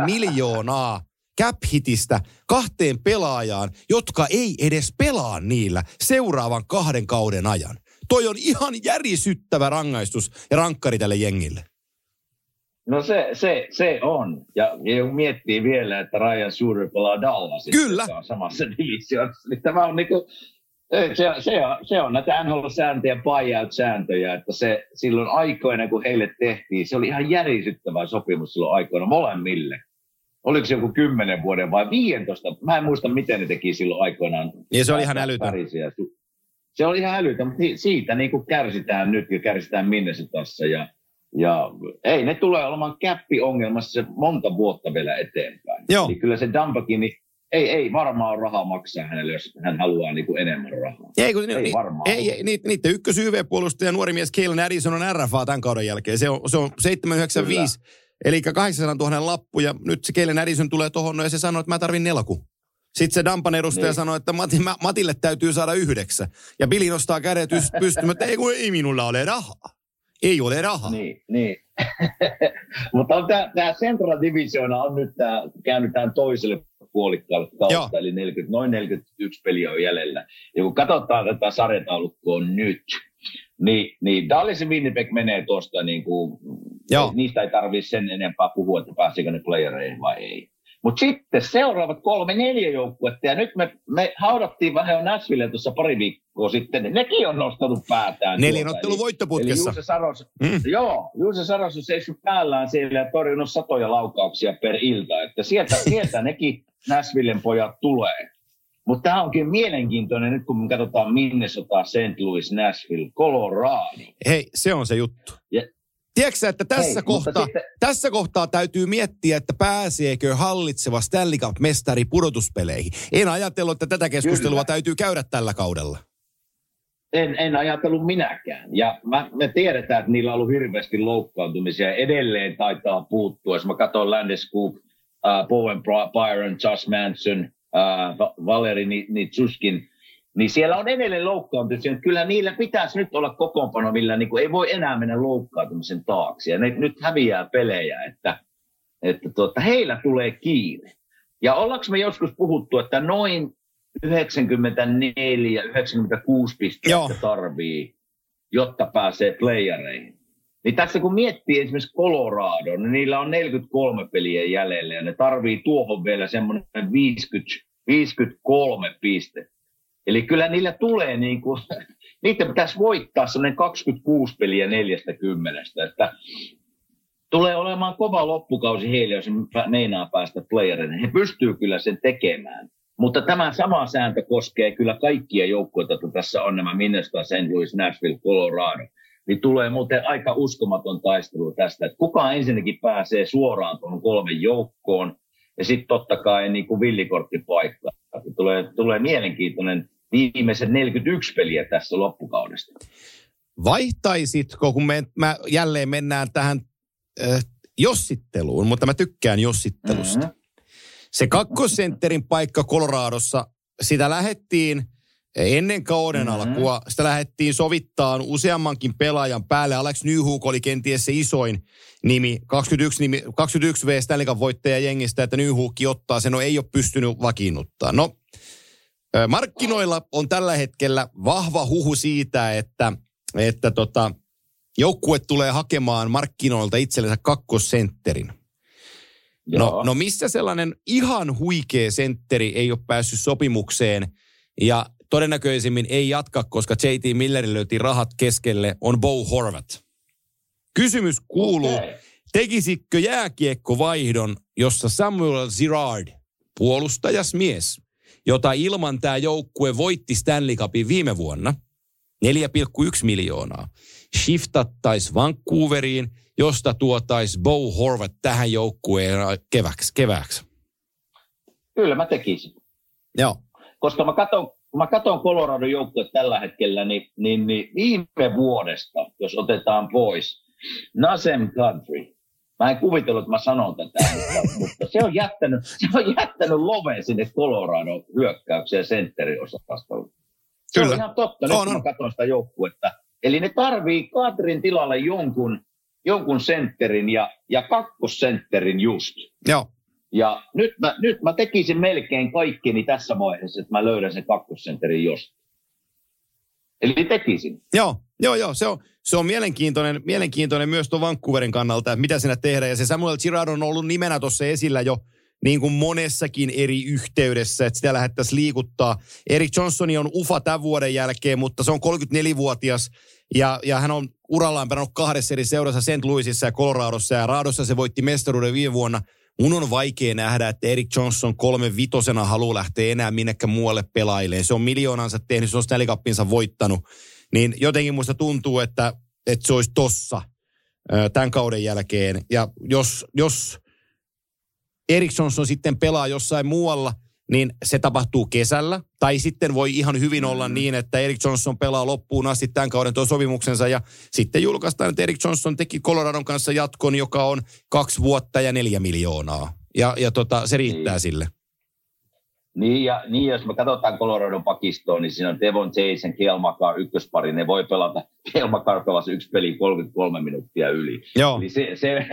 B: <laughs> miljoonaa cap-hitistä kahteen pelaajaan, jotka ei edes pelaa niillä seuraavan kahden kauden ajan. Toi on ihan järisyttävä rangaistus ja rankkari tälle jengille.
C: No se, se, se on. Ja, ja miettii vielä, että Ryan Suter pelaa Dallasissa,
B: Kyllä.
C: on samassa <laughs> divisioonassa, niin tämä on niinku, se, se, on, se on näitä NHL-sääntöjä, buyout-sääntöjä, että se silloin aikoina, kun heille tehtiin, se oli ihan järisyttävä sopimus silloin aikoina molemmille. Oliko se joku 10 vuoden vai 15? Mä en muista, miten ne teki silloin aikoinaan.
B: Ja se oli ihan älytön.
C: Se oli ihan älytön, mutta siitä niin kuin kärsitään nyt ja kärsitään Minnesotassa. Ja ja ei, ne tulee olemaan käppiongelmassa monta vuotta vielä eteenpäin.
B: Joo.
C: Niin kyllä se Dampakin, niin ei, ei varmaan rahaa maksaa hänelle, jos hän haluaa niin kuin enemmän rahaa.
B: Ei, kun, ei ni, varmaan. Ei, ei, niitä, niiden ykkös YV-puolustaja nuori mies Kalen Addison on RFA tämän kauden jälkeen. Se on, se on 795, kyllä. eli 800 000 lappu, ja nyt se Kalen Addison tulee tuohon, ja se sanoo, että mä tarvin nelku. Sitten se Dampan edustaja niin. sanoi, että Mati, mä, Matille täytyy saada yhdeksä. Ja Billy nostaa kädet pystymään, että ei kun ei minulla ole rahaa. Ei ole rahaa.
C: Niin, niin. <laughs> Mutta tämä Central Divisiona on nyt tää, käynyt tämän toiselle puolikkaalle kautta, Joo. eli 40, noin 41 peliä on jäljellä. Ja kun katsotaan tätä sarjataulukkoa nyt, niin, niin Dallas ja Winnipeg menee tuosta, niin kuin, niistä ei tarvitse sen enempää puhua, että pääseekö ne playereihin vai ei. Mutta sitten seuraavat kolme, neljä joukkuetta, ja nyt me, me haudattiin vähän Nashville tuossa pari viikkoa sitten, niin nekin on nostanut päätään.
B: Neljän ottelun voittoputkessa.
C: Eli Juuse Saros, mm. Joo, Juuse Saros on seissyt päällään siellä ja torjunut satoja laukauksia per ilta, että sieltä, <laughs> sieltä nekin Nashvillen pojat tulee. Mutta tämä onkin mielenkiintoinen nyt, kun me katsotaan Minnesota, St. Louis, Nashville, Colorado.
B: Hei, se on se juttu. Ja, Tiedätkö että tässä, Hei, kohtaa, sitten... tässä kohtaa täytyy miettiä, että pääseekö hallitseva Stanley Cup-mestari pudotuspeleihin. En ajatellut, että tätä keskustelua Kyllä. täytyy käydä tällä kaudella.
C: En, en ajatellut minäkään. Ja mä, me tiedetään, että niillä on ollut hirveästi loukkaantumisia. Edelleen taitaa puuttua. Jos mä katson Landeskog, uh, Bowen Byron, Josh Manson, uh, Valeri Nitsuskin, niin siellä on edelleen loukkaantumisia. Kyllä niillä pitäisi nyt olla kokoonpano, millä niin kuin ei voi enää mennä loukkaantumisen taakse. Ja ne nyt häviää pelejä, että, että tuota, heillä tulee kiire. Ja ollaanko me joskus puhuttu, että noin 94-96 pistettä tarvii, jotta pääsee playereihin. Niin tässä kun miettii esimerkiksi Colorado, niin niillä on 43 peliä jäljellä ja ne tarvii tuohon vielä semmoinen 50, 53 pistettä. Eli kyllä niillä tulee niin kuin, niitä pitäisi voittaa semmoinen 26 peliä 40, että tulee olemaan kova loppukausi heille, jos meinaa päästä playereille. He pystyy kyllä sen tekemään. Mutta tämä sama sääntö koskee kyllä kaikkia joukkoita, että tässä on nämä Minnesota, St. Louis, Nashville, Colorado. Niin tulee muuten aika uskomaton taistelu tästä, että kuka ensinnäkin pääsee suoraan tuohon kolmen joukkoon, ja sitten totta kai niin kuin villikorttipaikka. Tulee, tulee mielenkiintoinen viimeiset 41 peliä tässä loppukaudesta.
B: Vaihtaisitko, kun me, mä jälleen mennään tähän äh, jossitteluun, mutta mä tykkään jossittelusta. Mm-hmm. Se kakkosentterin paikka Koloraadossa, sitä lähettiin ennen kauden mm-hmm. alkua, sitä lähdettiin sovittaan useammankin pelaajan päälle. Alex Nyhuk oli kenties se isoin nimi, 21, nimi, 21 V Stanley voittaja jengistä, että Nyhuk ottaa sen, no ei ole pystynyt vakiinnuttaa. No, markkinoilla on tällä hetkellä vahva huhu siitä, että, että tota, joukkue tulee hakemaan markkinoilta itsellensä kakkosentterin. No, no missä sellainen ihan huikea sentteri ei ole päässyt sopimukseen ja todennäköisimmin ei jatka, koska JT Millerin löytiin rahat keskelle, on Bo Horvat. Kysymys kuuluu, okay. tekisitkö jääkiekkovaihdon, jossa Samuel Girard, puolustajas mies, jota ilman tämä joukkue voitti Stanley Cupin viime vuonna, 4,1 miljoonaa, shiftattaisi Vancouveriin – josta tuotaisi Bo Horvat tähän joukkueen keväksi, kevääksi?
C: Kyllä mä tekisin.
B: Joo.
C: Koska mä katson, kun mä katson Colorado joukkue tällä hetkellä, niin, niin, niin viime vuodesta, jos otetaan pois, Nasem Country, Mä en kuvitellut, että mä sanon tätä, mutta, mutta se on jättänyt, se on jättänyt loveen sinne Colorado hyökkäykseen sentteriosastolle. Se Kyllä. on ihan totta, nyt on, kun mä katson sitä joukkuetta. Eli ne tarvii Katrin tilalle jonkun, jonkun sentterin ja, ja kakkosentterin just.
B: Joo.
C: Ja nyt mä, nyt mä tekisin melkein kaikkeni tässä vaiheessa, että mä löydän sen kakkosentterin just. Eli tekisin.
B: Joo, joo, joo. Se on, se on mielenkiintoinen, mielenkiintoinen myös tuon Vancouverin kannalta, että mitä siinä tehdään. Ja se Samuel Girard on ollut nimenä tuossa esillä jo niin kuin monessakin eri yhteydessä, että sitä lähdettäisiin liikuttaa. Erik Johnsoni on ufa tämän vuoden jälkeen, mutta se on 34-vuotias ja, ja hän on urallaan pelannut kahdessa eri seurassa St. Louisissa ja Coloradossa ja Raadossa se voitti mestaruuden viime vuonna. Mun on vaikea nähdä, että Erik Johnson kolme vitosena haluaa lähteä enää minnekään muualle pelailemaan. Se on miljoonansa tehnyt, se on Stanley Cupinsa voittanut. Niin jotenkin musta tuntuu, että, että se olisi tossa tämän kauden jälkeen. Ja jos, jos Erik Johnson sitten pelaa jossain muualla – niin se tapahtuu kesällä. Tai sitten voi ihan hyvin olla mm. niin, että Erik Johnson pelaa loppuun asti tämän kauden tuon sopimuksensa ja sitten julkaistaan, että Erik Johnson teki Coloradon kanssa jatkon, joka on kaksi vuotta ja neljä miljoonaa. Ja, ja tota, se riittää niin. sille.
C: Niin, ja niin, jos me katsotaan Coloradon pakistoon, niin siinä on Devon Jason, Kelmakar ykköspari. Ne voi pelata, <laughs> Kelmakar pelasi yksi peli 33 minuuttia yli.
B: Joo.
C: Eli se, se,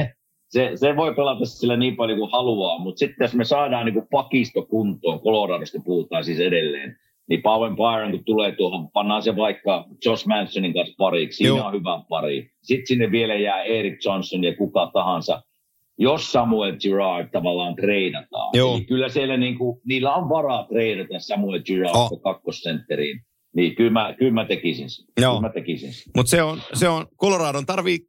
C: se, se voi pelata sillä niin paljon kuin haluaa, mutta sitten jos me saadaan niin kuin pakisto kuntoon, Coloradosta puhutaan siis edelleen, niin Paven Byron, kun tulee tuohon, pannaan se vaikka Josh Mansonin kanssa pariksi, siinä Joo. on hyvä pari. Sitten sinne vielä jää Eric Johnson ja kuka tahansa, jos Samuel Girard tavallaan treidataan. Joo. Eli kyllä siellä niin kuin, niillä on varaa treidata Samuel Girard oh. kakkosentteriin. Niin kyllä mä, kyllä mä tekisin sen. Joo. Kyllä mä tekisin
B: Mutta se on, se on, Coloradon tarvii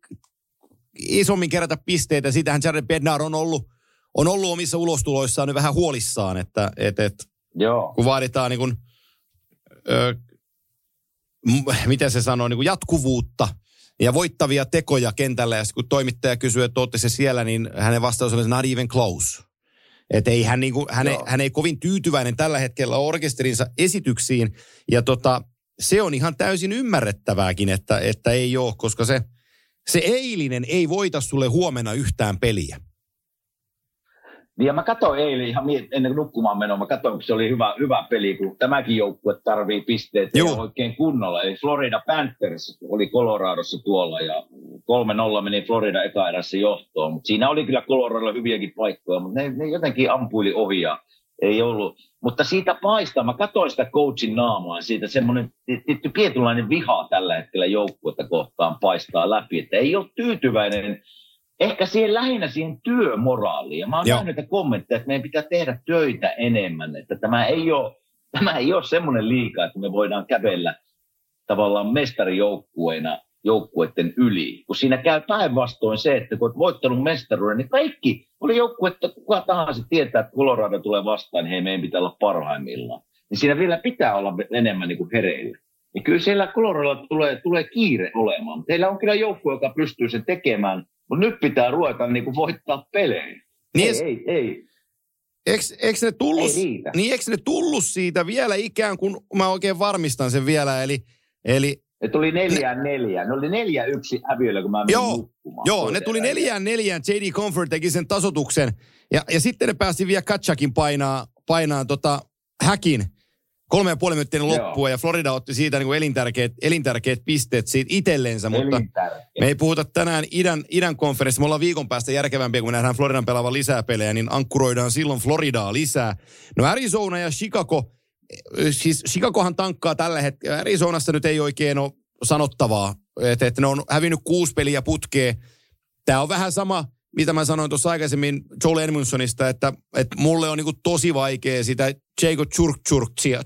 B: isommin kerätä pisteitä. Sitähän Jared Bednar on ollut, on ollut omissa ulostuloissaan nyt vähän huolissaan, että et, et,
C: Joo.
B: kun vaaditaan niin kuin, ö, miten se sanoo, niin kuin jatkuvuutta ja voittavia tekoja kentällä. Ja kun toimittaja kysyy, että olette se siellä, niin hänen vastaus oli not even close. Että ei hän, niin kuin, hän, ei, hän ei kovin tyytyväinen tällä hetkellä orkesterinsa esityksiin. Ja tota, se on ihan täysin ymmärrettävääkin, että, että ei ole, koska se – se eilinen ei voita sulle huomenna yhtään peliä.
C: Niin ja mä katsoin eilen ihan ennen kuin nukkumaan menoa, mä katsoin, kun se oli hyvä, hyvä peli, kun tämäkin joukkue tarvii pisteet Joo. oikein kunnolla. Eli Florida Panthers oli Coloradossa tuolla ja 3-0 meni Florida eka erässä johtoon. Mutta siinä oli kyllä Coloradolla hyviäkin paikkoja, mutta ne, ne jotenkin ampuili ohi ja ei ollut. Mutta siitä paistaa, mä katsoin sitä coachin naamaa, siitä semmoinen tietty tietynlainen viha tällä hetkellä joukkuetta kohtaan paistaa läpi, että ei ole tyytyväinen ehkä siihen lähinnä siihen työmoraaliin. Ja mä oon nähnyt näitä kommentteja, että meidän pitää tehdä töitä enemmän, että tämä ei ole, tämä ei ole semmoinen liika, että me voidaan kävellä tavallaan mestarijoukkueena joukkueiden yli. Kun siinä käy päinvastoin se, että kun olet voittanut mestaruuden, niin kaikki oli joukkuetta, kuka tahansa tietää, että Colorado tulee vastaan, niin hei, meidän pitää olla parhaimmillaan. Niin siinä vielä pitää olla enemmän niin kuin hereillä. Niin kyllä siellä Coloradolla tulee, tulee kiire olemaan. Teillä on kyllä joukkue, joka pystyy sen tekemään, mutta nyt pitää ruveta niin kuin voittaa pelejä. Niin ei, ei, ei.
B: Eikö, eikö, ne tullut, niin eikö ne tullut siitä vielä ikään kuin, mä oikein varmistan sen vielä, eli, eli
C: ne tuli neljään neljään. Ne oli neljä yksi häviöllä, kun mä menin
B: Joo, nukkumaan. joo ne tuli neljään neljään. J.D. Comfort teki sen tasotuksen. Ja, ja sitten ne päästi vielä Katsakin painaa, painaa tota häkin kolme ja puoli minuuttia loppua ja Florida otti siitä niin kuin elintärkeät, elintärkeät pisteet siitä itsellensä, mutta me ei puhuta tänään idän, idän konferenssi. Me ollaan viikon päästä järkevämpiä, kun me nähdään Floridan pelaavan lisää pelejä, niin ankkuroidaan silloin Floridaa lisää. No Arizona ja Chicago, siis Chicagohan tankkaa tällä hetkellä. Arizonassa nyt ei oikein ole sanottavaa, että, että ne on hävinnyt kuusi peliä putkeen. Tämä on vähän sama, mitä mä sanoin tuossa aikaisemmin Joel Edmundsonista, että, että mulle on niin tosi vaikea sitä Jacob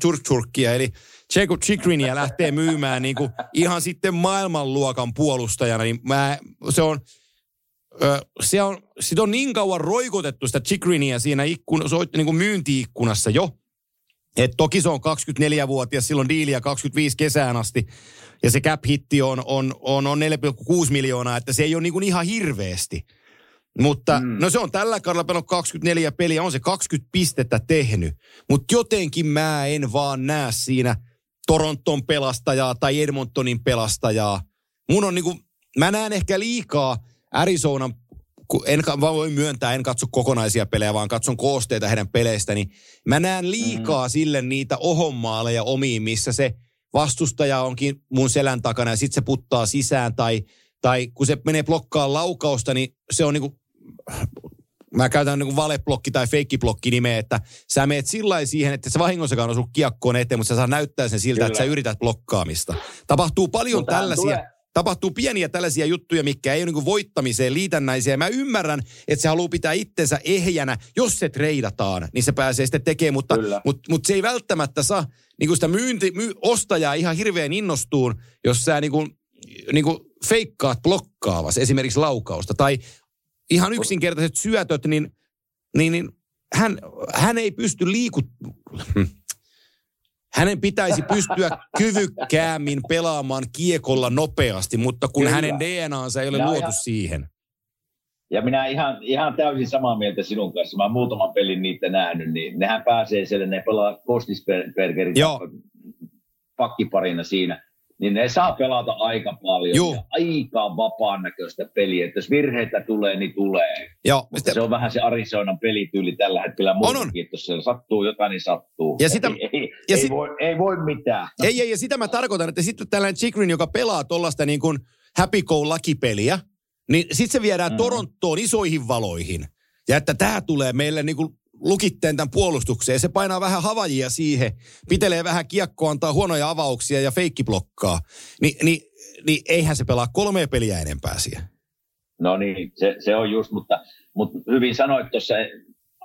B: Churchurkia, eli Jacob Chikrinia lähtee myymään niin kuin ihan sitten maailmanluokan puolustajana, niin mä, se on, se on, sit on niin kauan roikotettu sitä Chikrinia siinä ikkun, se on niin kuin myyntiikkunassa jo, et toki se on 24-vuotias, silloin diiliä 25 kesään asti. Ja se cap hitti on, on, on, on 4,6 miljoonaa, että se ei ole niin ihan hirveästi. Mutta mm. no se on tällä kaudella pelannut 24 peliä, on se 20 pistettä tehnyt. Mutta jotenkin mä en vaan näe siinä Toronton pelastajaa tai Edmontonin pelastajaa. Mun on niinku, mä näen ehkä liikaa Arizonan en vaan voi myöntää, en katso kokonaisia pelejä, vaan katson koosteita heidän peleistä, niin mä näen liikaa mm. sille niitä ohommaaleja omiin, missä se vastustaja onkin mun selän takana ja sitten se puttaa sisään tai, tai kun se menee blokkaa laukausta, niin se on niinku, mä käytän niin valeblokki tai feikkiblokki nimeä, että sä meet sillä siihen, että se vahingossakaan osu kiekkoon eteen, mutta sä saa näyttää sen siltä, Kyllä. että sä yrität blokkaamista. Tapahtuu paljon mutta tällaisia. Tulee tapahtuu pieniä tällaisia juttuja, mikä ei ole niin voittamiseen liitännäisiä. Mä ymmärrän, että se haluaa pitää itsensä ehjänä. Jos se treidataan, niin se pääsee sitten tekemään, mutta, mutta, mutta se ei välttämättä saa niin kuin sitä myynti, my, ostajaa ihan hirveän innostuun, jos sä niin kuin, niin kuin feikkaat blokkaavas esimerkiksi laukausta. Tai ihan yksinkertaiset syötöt, niin, niin, niin hän, hän ei pysty liikut... <clears throat> Hänen pitäisi pystyä kyvykkäämmin pelaamaan kiekolla nopeasti, mutta kun Kyllä. hänen DNAnsa ei ole ja, luotu ja, siihen.
C: Ja minä ihan, ihan täysin samaa mieltä sinun kanssa. Mä muutaman pelin niitä nähnyt, niin nehän pääsee siellä, ne pelaa Kostisbergerin pakkiparina siinä niin ne saa pelata aika paljon Juh. ja aika vapaan näköistä peliä. Että jos virheitä tulee, niin tulee. Joo, Mutta se on vähän se Arizonan pelityyli tällä hetkellä on, on. että jos siellä sattuu jotain, niin sattuu. Ja sitä, ei, ei, ja ei, sit... voi, ei voi mitään.
B: Ei, ei, ja sitä mä tarkoitan, että sitten tällainen Chikrin, joka pelaa tuollaista niin kuin happy go lakipeliä, niin sitten se viedään mm. Torontoon isoihin valoihin. Ja että tämä tulee meille niin kuin lukitteen tämän puolustukseen. Se painaa vähän havajia siihen, pitelee vähän kiekkoa, antaa huonoja avauksia ja feikkiblokkaa. Ni, niin, niin eihän se pelaa kolme peliä enempää siihen.
C: No niin, se, se on just, mutta, mutta hyvin sanoit tuossa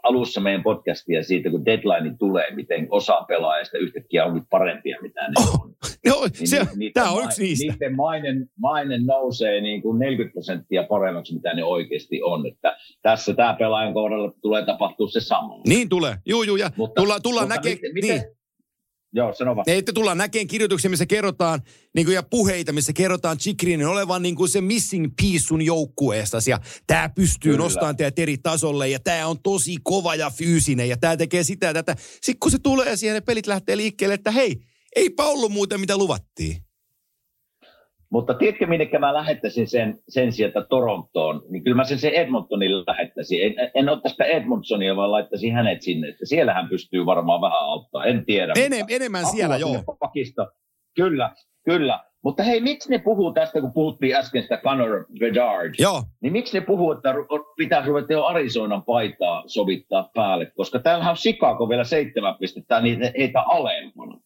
C: alussa meidän podcastia siitä, kun deadline tulee, miten osa pelaajista yhtäkkiä onkin parempia, mitä ne oh, on.
B: No, niin se, ni, tämä on yksi niistä.
C: Niiden mainen, mainen nousee niin kuin 40 prosenttia paremmaksi, mitä ne oikeasti on. Että tässä tämä pelaajan kohdalla tulee tapahtua se sama.
B: Niin tulee, juu, juu, ja mutta, tulla, tullaan näkemään. Niin.
C: Joo, sano vaan.
B: Että tullaan näkemään kirjoituksia, missä kerrotaan, niin kuin, ja puheita, missä kerrotaan Chikrinin olevan niin kuin se missing piece sun joukkueestasi. Ja tämä pystyy Kyllä. nostamaan teidät eri tasolle, ja tämä on tosi kova ja fyysinen, ja tämä tekee sitä ja tätä. Sitten kun se tulee siihen ne pelit lähtee liikkeelle, että hei, ei ollut muuten mitä luvattiin.
C: Mutta tiedätkö, minne mä lähettäisin sen, sen sieltä Torontoon? Niin kyllä mä sen, sen Edmontonille lähettäisin. En, en ottaisi sitä Edmondsonia, vaan laittaisin hänet sinne. Että siellä hän pystyy varmaan vähän auttaa. En tiedä.
B: Enem, mutta enemmän siellä, joo.
C: Pakista. Kyllä, kyllä. Mutta hei, miksi ne puhuu tästä, kun puhuttiin äsken sitä Conor Bedard?
B: Joo.
C: Niin miksi ne puhuu, että pitäisi ruveta jo Arizonan paitaa sovittaa päälle? Koska täällä on Chicago vielä seitsemän pistettä, niin heitä alempana.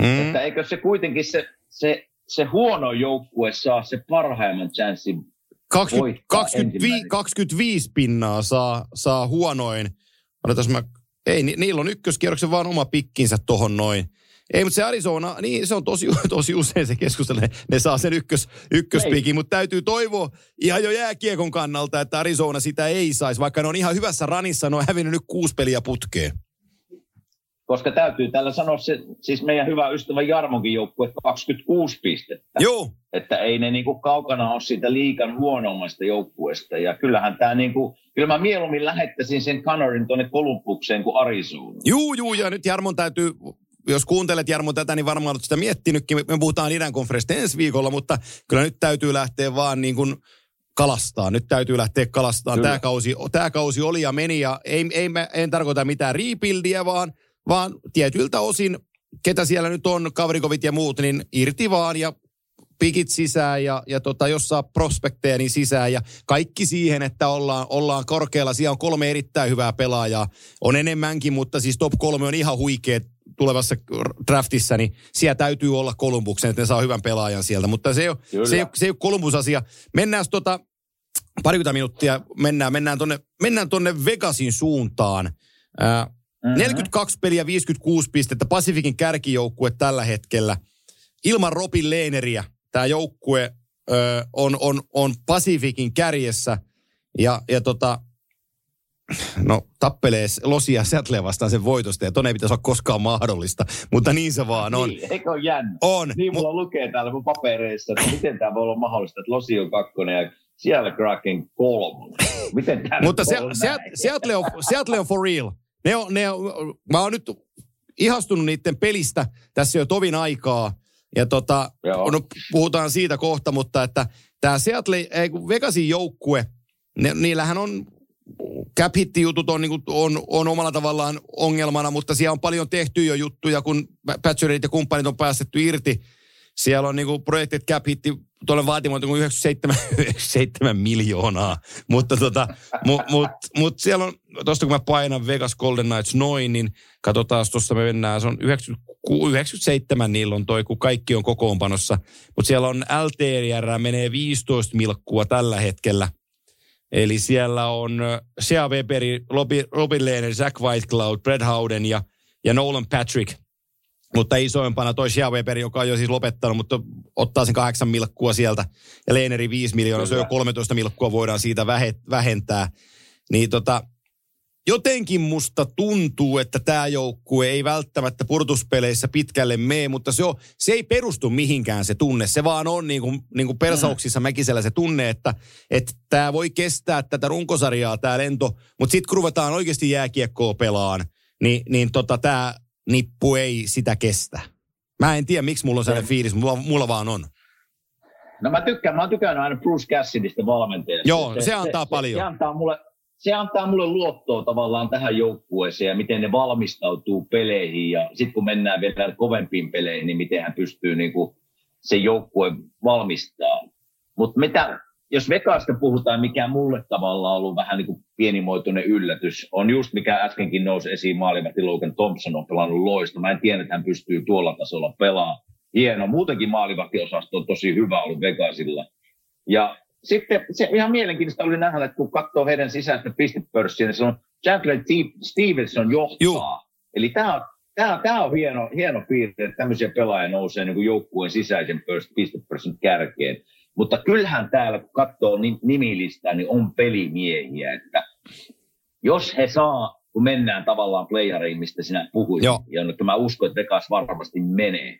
C: Mm. Että eikö se kuitenkin se, se, se huono joukkue saa se parhaimman chanssin
B: 20, 25, 25 pinnaa saa, saa huonoin. Odotas mä, ei, ni, niillä on ykköskierroksen vaan oma pikkinsä tohon noin. Ei, mutta se Arizona, niin se on tosi, <laughs> tosi usein se keskustelu. Ne saa sen ykkös, ykköspiikin, mutta täytyy toivoa ihan jo jääkiekon kannalta, että Arizona sitä ei saisi, vaikka ne on ihan hyvässä ranissa, ne on hävinnyt nyt kuusi peliä putkeen.
C: Koska täytyy tällä sanoa se, siis meidän hyvä ystävä Jarmonkin joukkue 26 pistettä.
B: Joo.
C: Että ei ne niin kuin kaukana ole siitä liikan huonommasta joukkueesta. Ja kyllähän tämä niin kuin, kyllä mä mieluummin lähettäisin sen Canorin tuonne Kolumbukseen kuin Arizona.
B: Juu, juu, ja nyt Jarmon täytyy jos kuuntelet Jarmo tätä, niin varmaan olet sitä miettinytkin. Me puhutaan idän konferenssista ensi viikolla, mutta kyllä nyt täytyy lähteä vaan niin kuin kalastaa. Nyt täytyy lähteä kalastaan. Tämä kausi, tämä kausi oli ja meni ja ei, ei, en tarkoita mitään rebuildia, vaan, vaan tietyiltä osin, ketä siellä nyt on, kaverikovit ja muut, niin irti vaan ja pikit sisään ja, ja tota, jos saa prospekteja, niin sisään. Ja kaikki siihen, että ollaan, ollaan korkealla. Siellä on kolme erittäin hyvää pelaajaa. On enemmänkin, mutta siis top kolme on ihan huikeet tulevassa draftissa, niin siellä täytyy olla Kolumbuksen, että ne saa hyvän pelaajan sieltä. Mutta se ei ole, se ei ole, se ei ole Kolumbus-asia. Mennään tota, parikymmentä minuuttia, mennään, mennään tonne, mennään tonne Vegasin suuntaan. Ää, mm-hmm. 42 peliä, 56 pistettä, Pasifikin kärkijoukkue tällä hetkellä. Ilman Robin Lehneriä tämä joukkue ö, on, on, on Pasifikin kärjessä. Ja, ja tota, no tappelee Losia Seattlea vastaan sen voitosta ja tonne ei pitäisi olla koskaan mahdollista, mutta niin se vaan on.
C: Niin, eikö ole jännä?
B: On.
C: Niin mulla M- lukee täällä mun papereissa, että miten tämä voi olla mahdollista, että Losi on kakkonen ja siellä Kraken kolmonen. Miten tämä
B: Mutta se, se, Seattle, on, Seattle on for real. Ne on, ne on, mä oon nyt ihastunut niiden pelistä tässä jo tovin aikaa. Ja tota, no, puhutaan siitä kohta, mutta että tämä Seattle, ei, Vegasin joukkue, ne, niillähän on cap jutut on, niin kuin, on, on omalla tavallaan ongelmana, mutta siellä on paljon tehty jo juttuja, kun Patcherit ja kumppanit on päästetty irti. Siellä on niin kuin projektit cap hitti tuolle vaatimaan 97, 97 miljoonaa. Mutta tota, mut, mut, mut siellä on, tuosta kun mä painan Vegas Golden Knights noin, niin katsotaan, tuossa me mennään, se on 97 niillä on toi, kun kaikki on kokoonpanossa. Mutta siellä on LTR menee 15 milkkua tällä hetkellä – Eli siellä on Shea Weberi, Robin Lehner, Zach Whitecloud, Brad Howden ja, ja Nolan Patrick. Mutta isoimpana toi Shea Weberi, joka on jo siis lopettanut, mutta ottaa sen kahdeksan milkkua sieltä. Ja Lehneri viisi miljoonaa, se on jo 13 milkkua voidaan siitä vähentää. Niin tota, jotenkin musta tuntuu, että tämä joukkue ei välttämättä purtuspeleissä pitkälle mene, mutta se, on, se ei perustu mihinkään se tunne. Se vaan on niin kuin, niin kuin persauksissa Mäkisellä se tunne, että tämä voi kestää tätä runkosarjaa tämä lento, mutta sitten kun ruvetaan oikeasti jääkiekkoa pelaan, niin, niin tota, tämä nippu ei sitä kestä. Mä en tiedä, miksi mulla on sellainen fiilis, mulla, mulla vaan on.
C: No mä tykkään, mä oon tykännyt aina Bruce Cassidista valmentajasta.
B: Joo, se, se antaa se, paljon.
C: Se, se antaa mulle, se antaa mulle luottoa tavallaan tähän joukkueeseen ja miten ne valmistautuu peleihin. Ja sitten kun mennään vielä kovempiin peleihin, niin miten hän pystyy niin kuin se joukkue valmistaa. Mutta mitä, jos Vekasta puhutaan, mikä mulle tavallaan on ollut vähän niin kuin pienimuotoinen yllätys, on just mikä äskenkin nousi esiin maalivahti Logan Thompson on pelannut loista. Mä en tiedä, että hän pystyy tuolla tasolla pelaamaan. Hieno. Muutenkin maalivahtiosasto on tosi hyvä ollut Vegasilla. Ja sitten se ihan mielenkiintoista oli nähdä, että kun katsoo heidän sisäistä pistepörssiä, niin se on Chandler Stevenson johtaa. Juh. Eli tämä on, tämä, tämä on hieno, hieno piirre, että tämmöisiä pelaajia nousee niin joukkueen sisäisen pistepörssin kärkeen. Mutta kyllähän täällä, kun katsoo nimilistää, niin on pelimiehiä, että jos he saa, kun mennään tavallaan playeriin, mistä sinä puhuit, Joo. ja nyt mä uskon, että Vegas varmasti menee,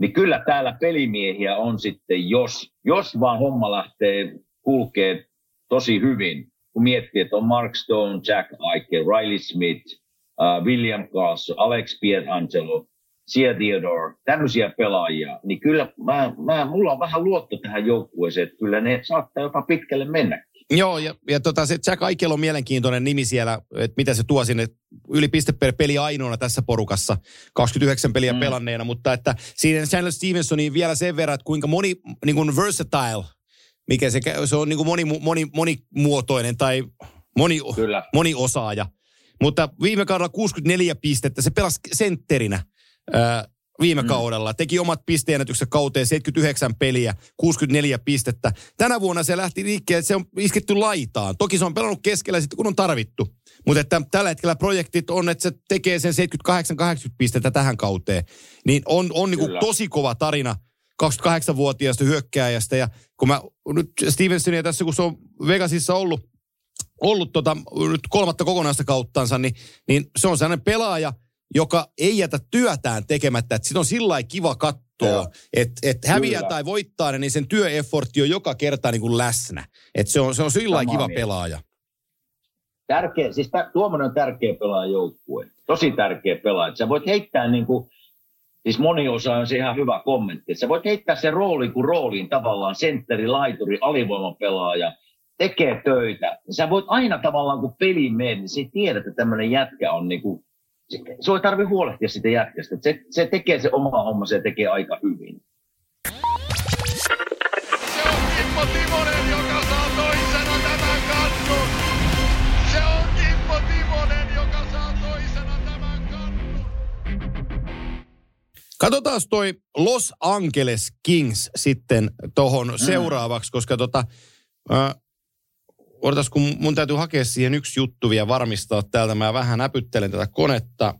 C: niin kyllä täällä pelimiehiä on sitten, jos, jos vaan homma lähtee kulkee tosi hyvin, kun miettii, että on Mark Stone, Jack Aike, Riley Smith, uh, William Carlson, Alex Pietrangelo, Sia Theodore, tämmöisiä pelaajia, niin kyllä mä, mä, mulla on vähän luotto tähän joukkueeseen, että kyllä ne saattaa jopa pitkälle mennä.
B: Joo, ja, ja tota, se Jack Aikelo on mielenkiintoinen nimi siellä, että mitä se tuo sinne yli piste per peli ainoana tässä porukassa, 29 peliä mm. pelanneena, mutta että siinä Chandler Stevensoniin vielä sen verran, että kuinka moni, niin kuin versatile, mikä se, se on niin kuin moni, moni, monimuotoinen tai moni, Kyllä. moniosaaja. Mutta viime kaudella 64 pistettä, se pelasi sentterinä viime mm. kaudella. Teki omat pisteenätykset kauteen 79 peliä, 64 pistettä. Tänä vuonna se lähti liikkeelle, että se on isketty laitaan. Toki se on pelannut keskellä sitten, kun on tarvittu. Mutta että tällä hetkellä projektit on, että se tekee sen 78-80 pistettä tähän kauteen. Niin on, on niin kuin tosi kova tarina 28-vuotiaasta hyökkääjästä. Ja kun mä nyt Stevensonia tässä, kun se on Vegasissa ollut, ollut tota, nyt kolmatta kokonaista kauttansa, niin, niin se on sellainen pelaaja – joka ei jätä työtään tekemättä. Että sit on sillä kiva katsoa, että et häviää Kyllä. tai voittaa, niin sen työeffortti on joka kerta niin kuin läsnä. Että se on, se on sillä kiva mieltä. pelaaja.
C: Tärkeä, siis Tuomonen on tärkeä pelaaja joukkue. Tosi tärkeä pelaaja. Sä voit heittää niin kuin, siis moni osa on se ihan hyvä kommentti. Sä voit heittää sen roolin kuin rooliin tavallaan sentteri, laituri, alivoimapelaaja, tekee töitä. Sä voit aina tavallaan kun peliin menee, niin sä tiedät, että tämmöinen jätkä on niin kuin se ei tarvitse huolehtia sitä jätkästä. Se, se tekee se oma homma, se tekee aika hyvin.
D: Se on Kimmo Timonen, joka saa toisena tämän kannun. Se on Kimmo Timonen, joka saa toisena tämän kannun.
B: Katsotaan toi Los Angeles Kings sitten tuohon mm. seuraavaksi, koska tota, äh, odotas, kun mun täytyy hakea siihen yksi juttu vielä varmistaa täältä. Mä vähän näpyttelen tätä konetta.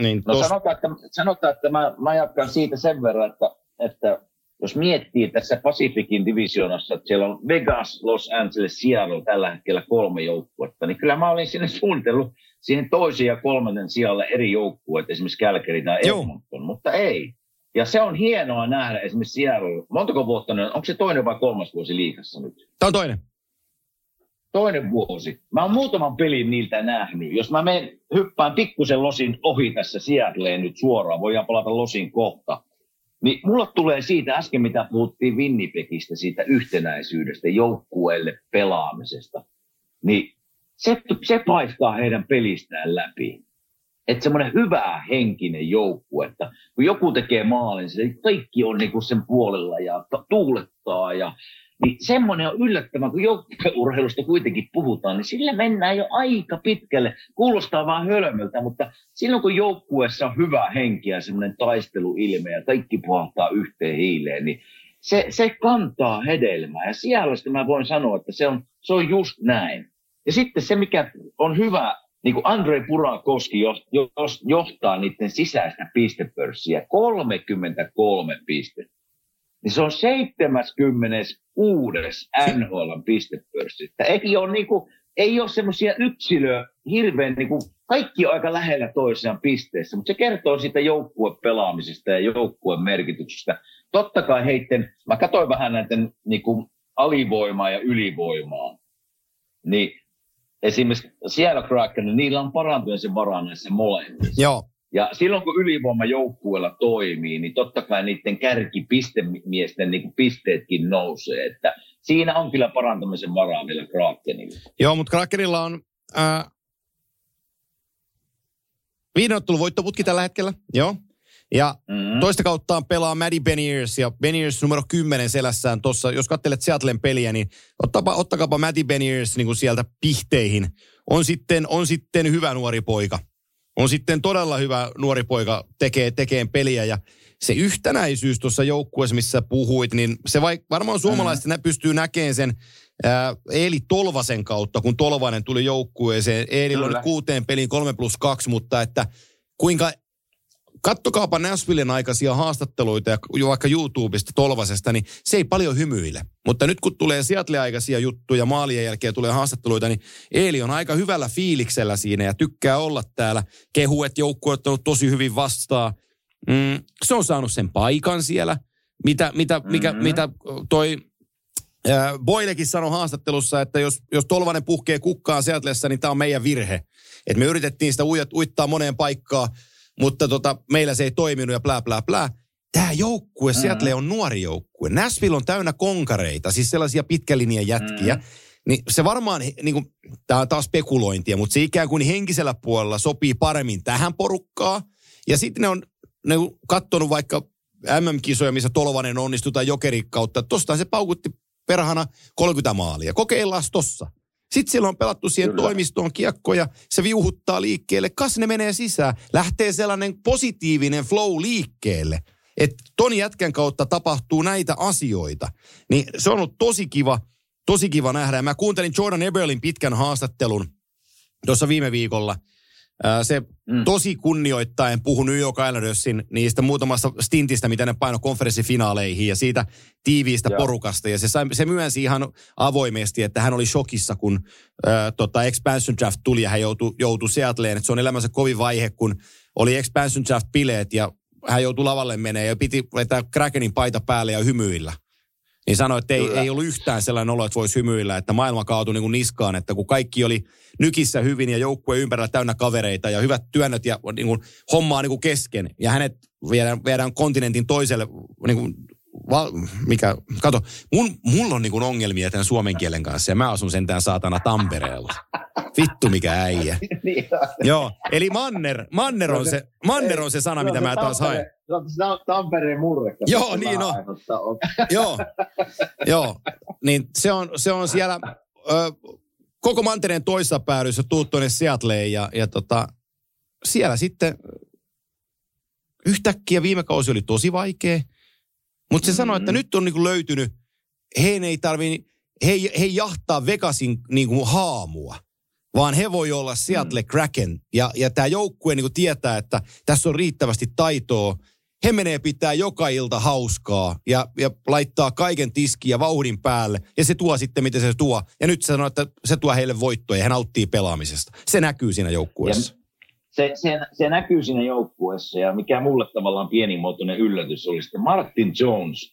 B: Niin
C: no tos... sanotaan, että, sanotaan, että mä, mä jatkan siitä sen verran, että, että jos miettii tässä Pacificin divisionassa, että siellä on Vegas, Los Angeles, Seattle tällä hetkellä kolme joukkuetta, niin kyllä mä olin sinne suunnitellut siihen toisen ja kolmannen sijalle eri joukkueet, esimerkiksi Calgary tai Edmonton, mutta ei. Ja se on hienoa nähdä esimerkiksi Seattle. Montako vuotta ne on? Onko se toinen vai kolmas vuosi liikassa nyt?
B: Tämä on toinen
C: toinen vuosi. Mä oon muutaman pelin niiltä nähnyt. Jos mä menen, hyppään pikkusen losin ohi tässä Seattleen nyt suoraan, voidaan palata losin kohta. Niin mulla tulee siitä äsken, mitä puhuttiin Winnipegistä, siitä yhtenäisyydestä, joukkueelle pelaamisesta. Niin se, se paistaa heidän pelistään läpi. Että semmoinen hyvä henkinen joukkue, että kun joku tekee maalin, se kaikki on niinku sen puolella ja tuulettaa ja niin semmoinen on yllättävän, kun joukkueurheilusta kuitenkin puhutaan, niin sillä mennään jo aika pitkälle. Kuulostaa vaan hölmöltä, mutta silloin kun joukkueessa on hyvä henki ja semmoinen taisteluilme ja kaikki puhaltaa yhteen hiileen, niin se, se kantaa hedelmää. Ja siellä mä voin sanoa, että se on, se on just näin. Ja sitten se, mikä on hyvä, niin kuin Andrei Purakoski johtaa niiden sisäistä pistepörssiä, 33 pistettä niin se on 76. NHL pistepörssi. Ei ole, niin kuin, ei ole semmoisia yksilöä hirveän, niin kuin, kaikki on aika lähellä toisiaan pisteessä, mutta se kertoo siitä joukkuepelaamisesta ja joukkueen merkityksestä. Totta kai heitten, mä katsoin vähän näiden niin kuin, alivoimaa ja ylivoimaa, niin esimerkiksi siellä Kraken, niin niillä on parantumisen varaa näissä molemmissa.
B: Joo.
C: Ja silloin kun ylivoima joukkueella toimii, niin totta kai niiden kärkipistemiesten niin kuin pisteetkin nousee. Että siinä on kyllä parantamisen varaa vielä Krakenilla.
B: Joo, mutta Krakenilla on äh, viiden voittoputki tällä hetkellä. Joo. Ja mm-hmm. toista kauttaan pelaa Maddie Beniers ja Beniers numero 10 selässään tuossa. Jos katselet Seattlen peliä, niin ottapa, ottakapa Maddie Beniers niin kuin sieltä pihteihin. On sitten, on sitten hyvä nuori poika on sitten todella hyvä nuori poika tekee, tekee peliä ja se yhtenäisyys tuossa joukkueessa, missä puhuit, niin se vaik- varmaan suomalaiset mm. pystyy näkemään sen ää, Eeli Tolvasen kautta, kun Tolvanen tuli joukkueeseen. Eelillä on nyt kuuteen peliin kolme plus kaksi, mutta että kuinka kattokaapa Nashvillen aikaisia haastatteluita ja vaikka YouTubesta Tolvasesta, niin se ei paljon hymyile. Mutta nyt kun tulee Seattle-aikaisia juttuja, maalien jälkeen tulee haastatteluita, niin Eeli on aika hyvällä fiiliksellä siinä ja tykkää olla täällä. Kehu, että joukkue on tosi hyvin vastaan. Mm, se on saanut sen paikan siellä. Mitä, mitä, mikä, mm-hmm. mitä toi Boilekin sanoi haastattelussa, että jos, jos Tolvanen puhkee kukkaan Seatlessa, niin tämä on meidän virhe. Et me yritettiin sitä uittaa moneen paikkaan mutta tota, meillä se ei toiminut ja plää, plää, plää. Tämä joukkue, mm-hmm. Seattle on nuori joukkue. Nashville on täynnä konkareita, siis sellaisia pitkälinjan jätkiä. Mm-hmm. Niin se varmaan, niin kuin, tämä on taas spekulointia, mutta se ikään kuin henkisellä puolella sopii paremmin tähän porukkaan. Ja sitten ne on, ne on kattonut vaikka MM-kisoja, missä Tolvanen onnistui tai jokerikkautta. Tosta se paukutti perhana 30 maalia. Kokeillaan tossa. Sitten siellä on pelattu siihen Kyllä. toimistoon kiekkoja, se viuhuttaa liikkeelle, kas ne menee sisään. Lähtee sellainen positiivinen flow liikkeelle, että ton jätkän kautta tapahtuu näitä asioita. Niin se on ollut tosi kiva, tosi kiva nähdä. Ja mä kuuntelin Jordan Eberlin pitkän haastattelun tuossa viime viikolla – se mm. tosi kunnioittaen puhui New York Islandersin niistä muutamasta stintistä, mitä ne paino konferenssifinaaleihin ja siitä tiiviistä Joo. porukasta. Ja se, sai, se myönsi ihan avoimesti, että hän oli shokissa, kun äh, tota expansion draft tuli ja hän joutui, joutui Seattleen. Että se on elämänsä kovin vaihe, kun oli expansion draft bileet ja hän joutui lavalle menee ja piti vetää Krakenin paita päälle ja hymyillä. Niin sanoi, että ei, ei ollut yhtään sellainen olo, että voisi hymyillä, että maailma kaatui niin kuin niskaan, että kun kaikki oli nykissä hyvin ja joukkue ympärillä täynnä kavereita ja hyvät työnnöt ja niin kuin, hommaa niin kuin kesken. Ja hänet viedään, viedään kontinentin toiselle niin kuin, val, mikä, kato, mun, mulla on niin kuin ongelmia tämän suomen kielen kanssa ja mä asun sentään saatana Tampereella. Vittu mikä äijä. <laughs> Niin Joo, eli manner, manner on se, manner on se sana, mitä mä taas haen.
C: Tampereen murre.
B: Joo, niin on. <laughs> Joo, joo. Niin se on, se on siellä ö, koko mantereen toissa päädyssä tuut tuonne Seattleen ja, ja tota, siellä sitten yhtäkkiä viime kausi oli tosi vaikea. Mutta se mm-hmm. sanoi, että nyt on niinku löytynyt, he ei tarvi, he, he jahtaa Vegasin niinku haamua vaan he voi olla Seattle mm. Kraken. Ja, ja tämä joukkue niin tietää, että tässä on riittävästi taitoa. He menee pitää joka ilta hauskaa ja, ja laittaa kaiken tiski ja vauhdin päälle. Ja se tuo sitten, miten se tuo. Ja nyt se sanoo, että se tuo heille voittoja ja he nauttii pelaamisesta. Se näkyy siinä joukkueessa.
C: se, se, se näkyy siinä joukkueessa ja mikä mulle tavallaan pienimuotoinen yllätys oli sitten Martin Jones –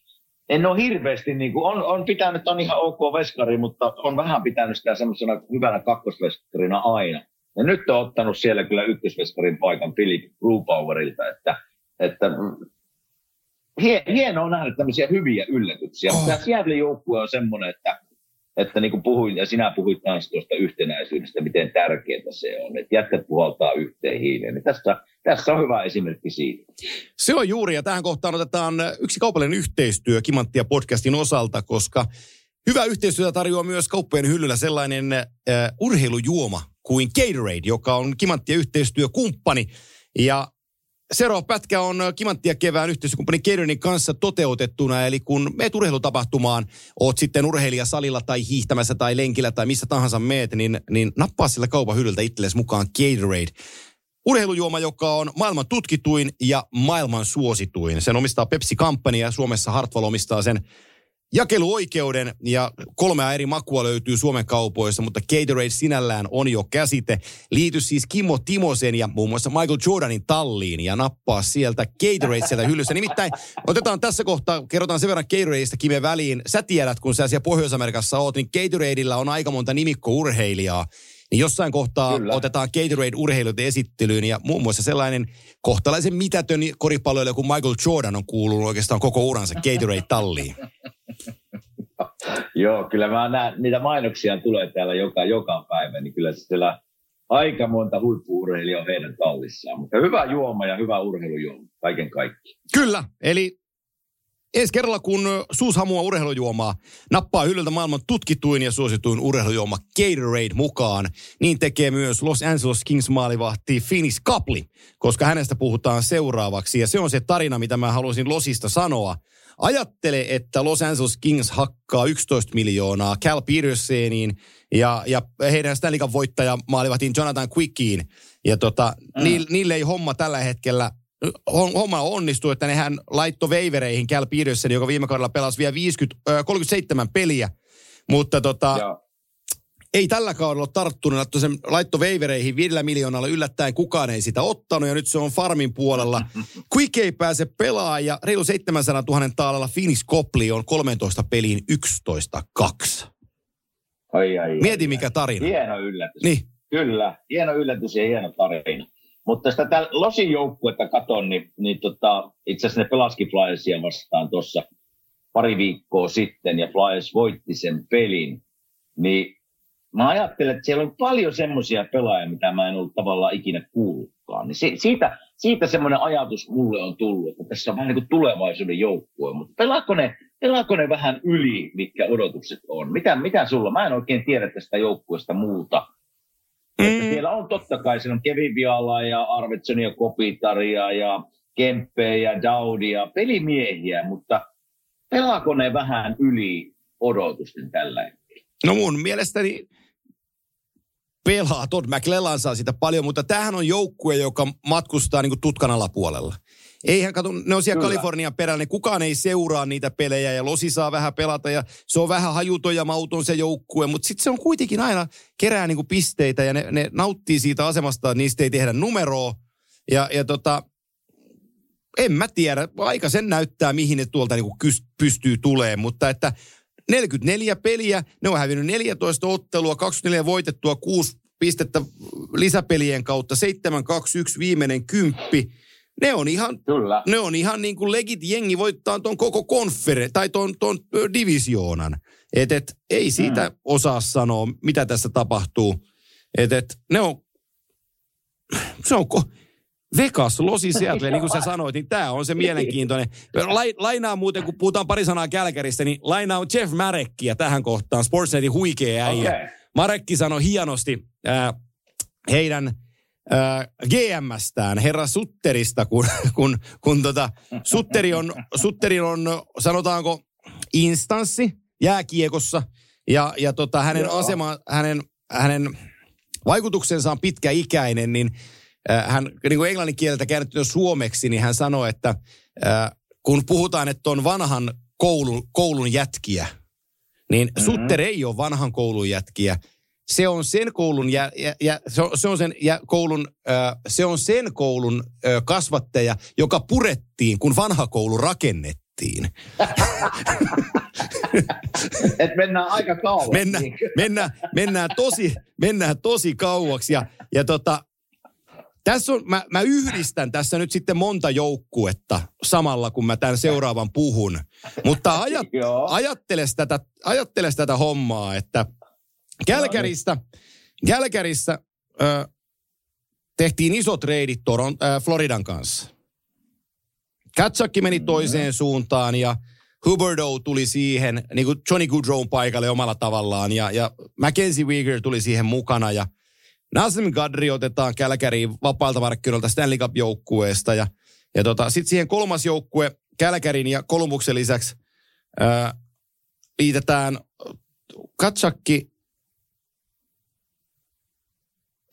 C: en ole hirveästi, niin kuin, on, on pitänyt, on ihan ok veskari, mutta on vähän pitänyt sitä semmoisena hyvänä kakkosveskarina aina. Ja nyt on ottanut siellä kyllä ykkösveskarin paikan Philip Rupowerilta, että, että hie, hienoa nähdä tämmöisiä hyviä yllätyksiä. Oh. Tämä Seattle-joukkue on semmoinen, että että niin kuin puhuin, ja sinä puhuit myös tuosta yhtenäisyydestä, miten tärkeää se on, että jätkät puhaltaa yhteen hiileen. Niin tässä, tässä on hyvä esimerkki siitä.
B: Se on juuri, ja tähän kohtaan otetaan yksi kaupallinen yhteistyö Kimanttia podcastin osalta, koska hyvä yhteistyötä tarjoaa myös kauppojen hyllyllä sellainen äh, urheilujuoma kuin Gatorade, joka on Kimanttia yhteistyökumppani. Ja Seuraava pätkä on Kimanttia kevään yhteiskumppani Keirinin kanssa toteutettuna, eli kun meet urheilutapahtumaan, oot sitten urheilija salilla tai hiihtämässä tai lenkillä tai missä tahansa meet, niin, niin nappaa sillä kaupan hyllyltä itsellesi mukaan Gatorade. Urheilujuoma, joka on maailman tutkituin ja maailman suosituin. Sen omistaa Pepsi Company ja Suomessa Hartwall omistaa sen jakeluoikeuden ja kolmea eri makua löytyy Suomen kaupoissa, mutta Gatorade sinällään on jo käsite. Liity siis Kimmo Timosen ja muun muassa Michael Jordanin talliin ja nappaa sieltä Gatorade sieltä hyllyssä. Nimittäin otetaan tässä kohtaa, kerrotaan sen verran Gatoradeista Kime väliin. Sä tiedät, kun sä siellä Pohjois-Amerikassa oot, niin Gatoradeilla on aika monta nimikko-urheilijaa. Niin jossain kohtaa Kyllä. otetaan Gatorade urheiluiden esittelyyn ja muun muassa sellainen kohtalaisen mitätön koripalloilija kuin Michael Jordan on kuulunut oikeastaan koko uransa Gatorade-talliin. <laughs>
C: Joo, kyllä mä näen, niitä mainoksia tulee täällä joka, joka päivä, niin kyllä siellä aika monta huippuurheilijaa heidän tallissaan. Mutta hyvä juoma ja hyvä urheilujuoma, kaiken kaikki.
B: Kyllä, eli ensi kerralla kun suushamua urheilujuomaa nappaa hyllyltä maailman tutkituin ja suosituin urheilujuoma Gatorade mukaan, niin tekee myös Los Angeles Kings maalivahti Finis Kapli, koska hänestä puhutaan seuraavaksi. Ja se on se tarina, mitä mä haluaisin Losista sanoa – Ajattele, että Los Angeles Kings hakkaa 11 miljoonaa Cal Petersoniin ja, ja heidän Stanley Cup voittaja maalivahtiin Jonathan Quickiin. Ja tota, mm. niille, niille ei homma tällä hetkellä homma onnistuu, että nehän laitto veivereihin Cal Peterson, joka viime kaudella pelasi vielä 50, äh, 37 peliä. Mutta tota, ei tällä kaudella ole tarttunut, laitto, sen, laitto veivereihin viidellä miljoonalla yllättäen kukaan ei sitä ottanut ja nyt se on farmin puolella. <laughs> Quick ei pääse pelaa ja reilu 700 000 taalalla Phoenix Kopli on 13 peliin 11-2.
C: Ai, ai,
B: Mieti ai, mikä tarina.
C: Hieno yllätys.
B: Niin.
C: Kyllä, hieno yllätys ja hieno tarina. Mutta sitä tätä Losin joukkuetta katon, niin, niin tota, itse asiassa ne pelaski Flyersia vastaan tuossa pari viikkoa sitten, ja Flyers voitti sen pelin. Niin mä ajattelen, että siellä on paljon semmoisia pelaajia, mitä mä en ollut tavallaan ikinä kuullutkaan. Niin si- siitä, siitä semmoinen ajatus mulle on tullut, että tässä on vähän niin kuin tulevaisuuden joukkue, mutta pelaako ne, pelaako ne vähän yli, mitkä odotukset on? Mitä, mitä sulla? Mä en oikein tiedä tästä joukkueesta muuta. Mm. Että siellä on totta kai, siellä on Kevin Viala ja Arvidsson ja Kopitaria ja Kempe ja Daudia, pelimiehiä, mutta pelaako ne vähän yli odotusten tällä hetkellä?
B: No mun mielestäni pelaa. Todd McLellan saa sitä paljon, mutta tämähän on joukkue, joka matkustaa niin kuin tutkan alapuolella. Eihän kato, ne on siellä Kyllä. Kalifornian perällä, niin kukaan ei seuraa niitä pelejä ja Losi saa vähän pelata ja se on vähän hajuton ja mauton se joukkue, mutta sitten se on kuitenkin aina kerää niinku pisteitä ja ne, ne nauttii siitä asemasta, että niistä ei tehdä numeroa. Ja, ja tota, en mä tiedä, aika sen näyttää, mihin ne tuolta niinku pystyy tulemaan, mutta että 44 peliä, ne on hävinnyt 14 ottelua, 24 voitettua, 6 pistettä lisäpelien kautta, 7-2-1 viimeinen kymppi. Ne on ihan, Kyllä. Ne on ihan niin kuin legit jengi voittaa tuon koko konfere, tai tuon, tuon divisioonan. Et, et, ei siitä mm. osaa sanoa, mitä tässä tapahtuu. Et, et, ne on, se on, Vegas, Losi Seattle, niin kuin sä sanoit, niin tämä on se mielenkiintoinen. Lainaa muuten, kun puhutaan pari sanaa Kälkäristä, niin lainaa Jeff Marekkiä tähän kohtaan, Sportsnetin huikea äijä. Okay. Marekki sanoi hienosti äh, heidän äh, GMstään, herra Sutterista, kun, kun, kun tota, Sutteri, on, Sutteri on, sanotaanko, instanssi jääkiekossa, ja, ja tota, hänen asema, hänen, hänen vaikutuksensa on pitkäikäinen, niin hän niin kuin englannin kieltä käännetty suomeksi, niin hän sanoi, että kun puhutaan, että on vanhan koulun, koulun jätkiä, niin mm-hmm. Sutter ei ole vanhan koulun jätkiä. Se on sen koulun, ja, ja, ja, se on, se on sen ja koulun, äh, se on sen koulun äh, kasvattaja, joka purettiin, kun vanha koulu rakennettiin. <laughs>
C: Et mennään aika kauaksi.
B: Mennään, mennään, mennään, tosi, mennään tosi kauaksi. Ja, ja tota, tässä on, mä, mä yhdistän tässä nyt sitten monta joukkuetta samalla, kun mä tämän seuraavan puhun. Mutta ajat, <laughs> ajatteles, tätä, ajatteles tätä hommaa, että Kälkäristä, Kälkärissä ö, tehtiin iso treidit Toron, ö, Floridan kanssa. Katsakki meni toiseen suuntaan ja Huberdo tuli siihen, niin kuin Johnny Goodrow paikalle omalla tavallaan ja, ja Mackenzie Weeger tuli siihen mukana ja – Nazem Gadri otetaan Kälkäriin vapaalta markkinoilta Stanley Cup-joukkueesta ja, ja tota, sitten siihen kolmas joukkue Kälkärin ja Kolumbuksen lisäksi ää, liitetään Katsakki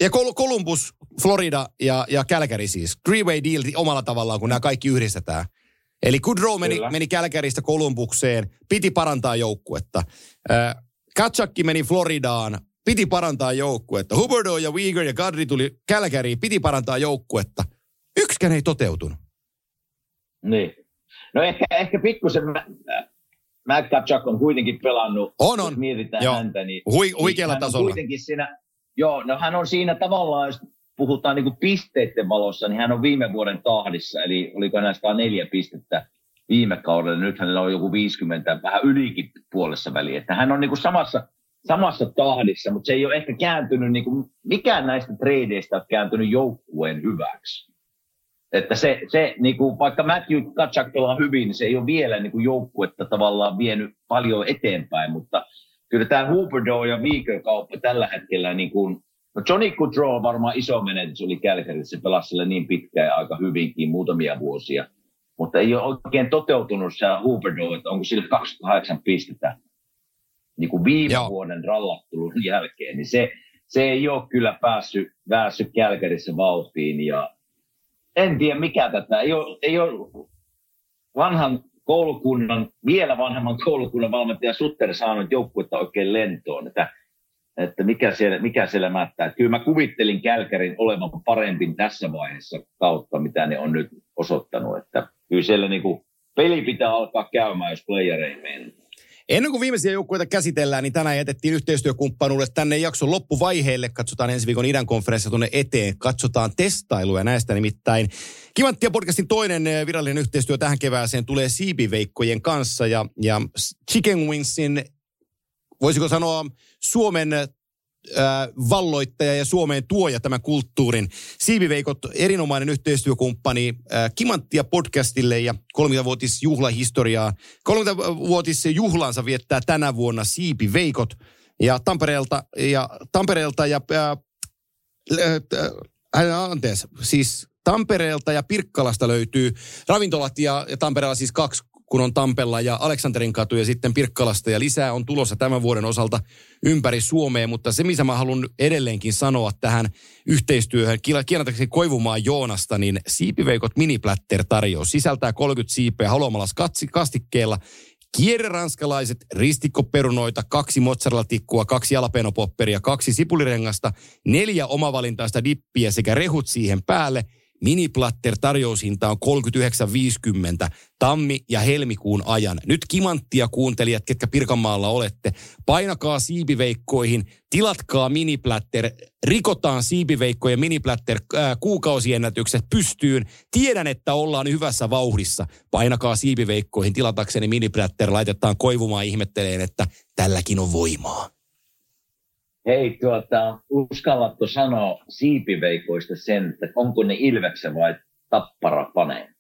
B: ja Kol- Columbus, Florida ja, ja Kälkäri siis. Three-way deal omalla tavallaan, kun nämä kaikki yhdistetään. Eli Goodrow meni, meni Kälkäristä Kolumbukseen, piti parantaa joukkuetta. Äh, Katsakki meni Floridaan, piti parantaa joukkuetta. Huberdo ja Weeger ja Kadri tuli Kälkäriin, piti parantaa joukkuetta. Yksikään ei toteutunut.
C: Niin. No ehkä, ehkä pikkusen Matt Kachak on kuitenkin pelannut,
B: on, on.
C: jos mietitään Joo. häntä, niin,
B: Hui, huikealla niin tasolla.
C: Kuitenkin siinä, joo, no hän on siinä tavallaan, jos puhutaan niin kuin pisteiden valossa, niin hän on viime vuoden tahdissa, eli oliko näistä neljä pistettä viime kaudella, nyt hänellä on joku 50, vähän ylikin puolessa väliin, että hän on niin kuin samassa samassa tahdissa, mutta se ei ole ehkä kääntynyt, niin kuin, mikään näistä tradeista on kääntynyt joukkueen hyväksi. Että se, se niin kuin, vaikka Matthew Katchak pelaa hyvin, niin se ei ole vielä niin kuin joukkuetta tavallaan vienyt paljon eteenpäin, mutta kyllä tämä Hooperdo ja Weaker kauppa tällä hetkellä, niin kuin, no Johnny Goodrow on varmaan iso menetys, oli Kälkärissä, se pelasi sille niin pitkään ja aika hyvinkin, muutamia vuosia, mutta ei ole oikein toteutunut se Hooperdo, että onko sillä 28 pistettä niin kuin viime Joo. vuoden rallattelun jälkeen, niin se, se ei ole kyllä päässyt, päässyt Kälkärissä vauhtiin. Ja en tiedä mikä tätä, ei ole, ei ole vanhan koulukunnan, vielä vanhemman koulukunnan valmentaja Sutter saanut joukkuetta oikein lentoon, että, että mikä, siellä, mikä siellä mättää. Kyllä mä kuvittelin Kälkärin olevan parempi tässä vaiheessa kautta, mitä ne on nyt osoittanut, että kyllä siellä niin kuin peli pitää alkaa käymään, jos player ei mene.
B: Ennen kuin viimeisiä joukkueita käsitellään, niin tänään jätettiin yhteistyökumppanuudet tänne jakson loppuvaiheelle. Katsotaan ensi viikon idän konferenssia tuonne eteen. Katsotaan testailuja näistä nimittäin. Kivanttia podcastin toinen eh, virallinen yhteistyö tähän kevääseen tulee Siipiveikkojen kanssa ja, ja Chicken Wingsin, voisiko sanoa Suomen valloittaja ja Suomeen tuoja tämän kulttuurin. Siiviveikot, erinomainen yhteistyökumppani Kimanttia podcastille ja 30-vuotis juhlahistoriaa. 30-vuotis juhlansa viettää tänä vuonna Siipiveikot ja Tampereelta ja, Tampereelta ja ää, ää, anteeksi, siis Tampereelta ja Pirkkalasta löytyy ravintolat ja, ja Tampereella siis kaksi kun on Tampella ja Aleksanterin katu ja sitten Pirkkalasta ja lisää on tulossa tämän vuoden osalta ympäri Suomea, mutta se mitä mä haluan edelleenkin sanoa tähän yhteistyöhön, kieltäkseni Koivumaan Joonasta, niin Siipiveikot miniplätter tarjous sisältää 30 siipeä haluamalla kastikkeella. Kierreranskalaiset ristikkoperunoita, kaksi mozzarella-tikkua, kaksi jalapeno-popperia, kaksi sipulirengasta, neljä omavalintaista dippiä sekä rehut siihen päälle – Miniplatter tarjoushinta on 39,50 tammi- ja helmikuun ajan. Nyt kimanttia kuuntelijat, ketkä Pirkanmaalla olette, painakaa siipiveikkoihin, tilatkaa Miniplatter, rikotaan siipiveikko ja Miniplatter äh, kuukausiennätykset pystyyn. Tiedän, että ollaan hyvässä vauhdissa. Painakaa siipiveikkoihin, tilatakseni Miniplatter, laitetaan koivumaan ihmetteleen, että tälläkin on voimaa.
C: Hei, tuota, uskallatko sanoa siipiveikoista sen, että onko ne Ilveksen vai Tappara paneen?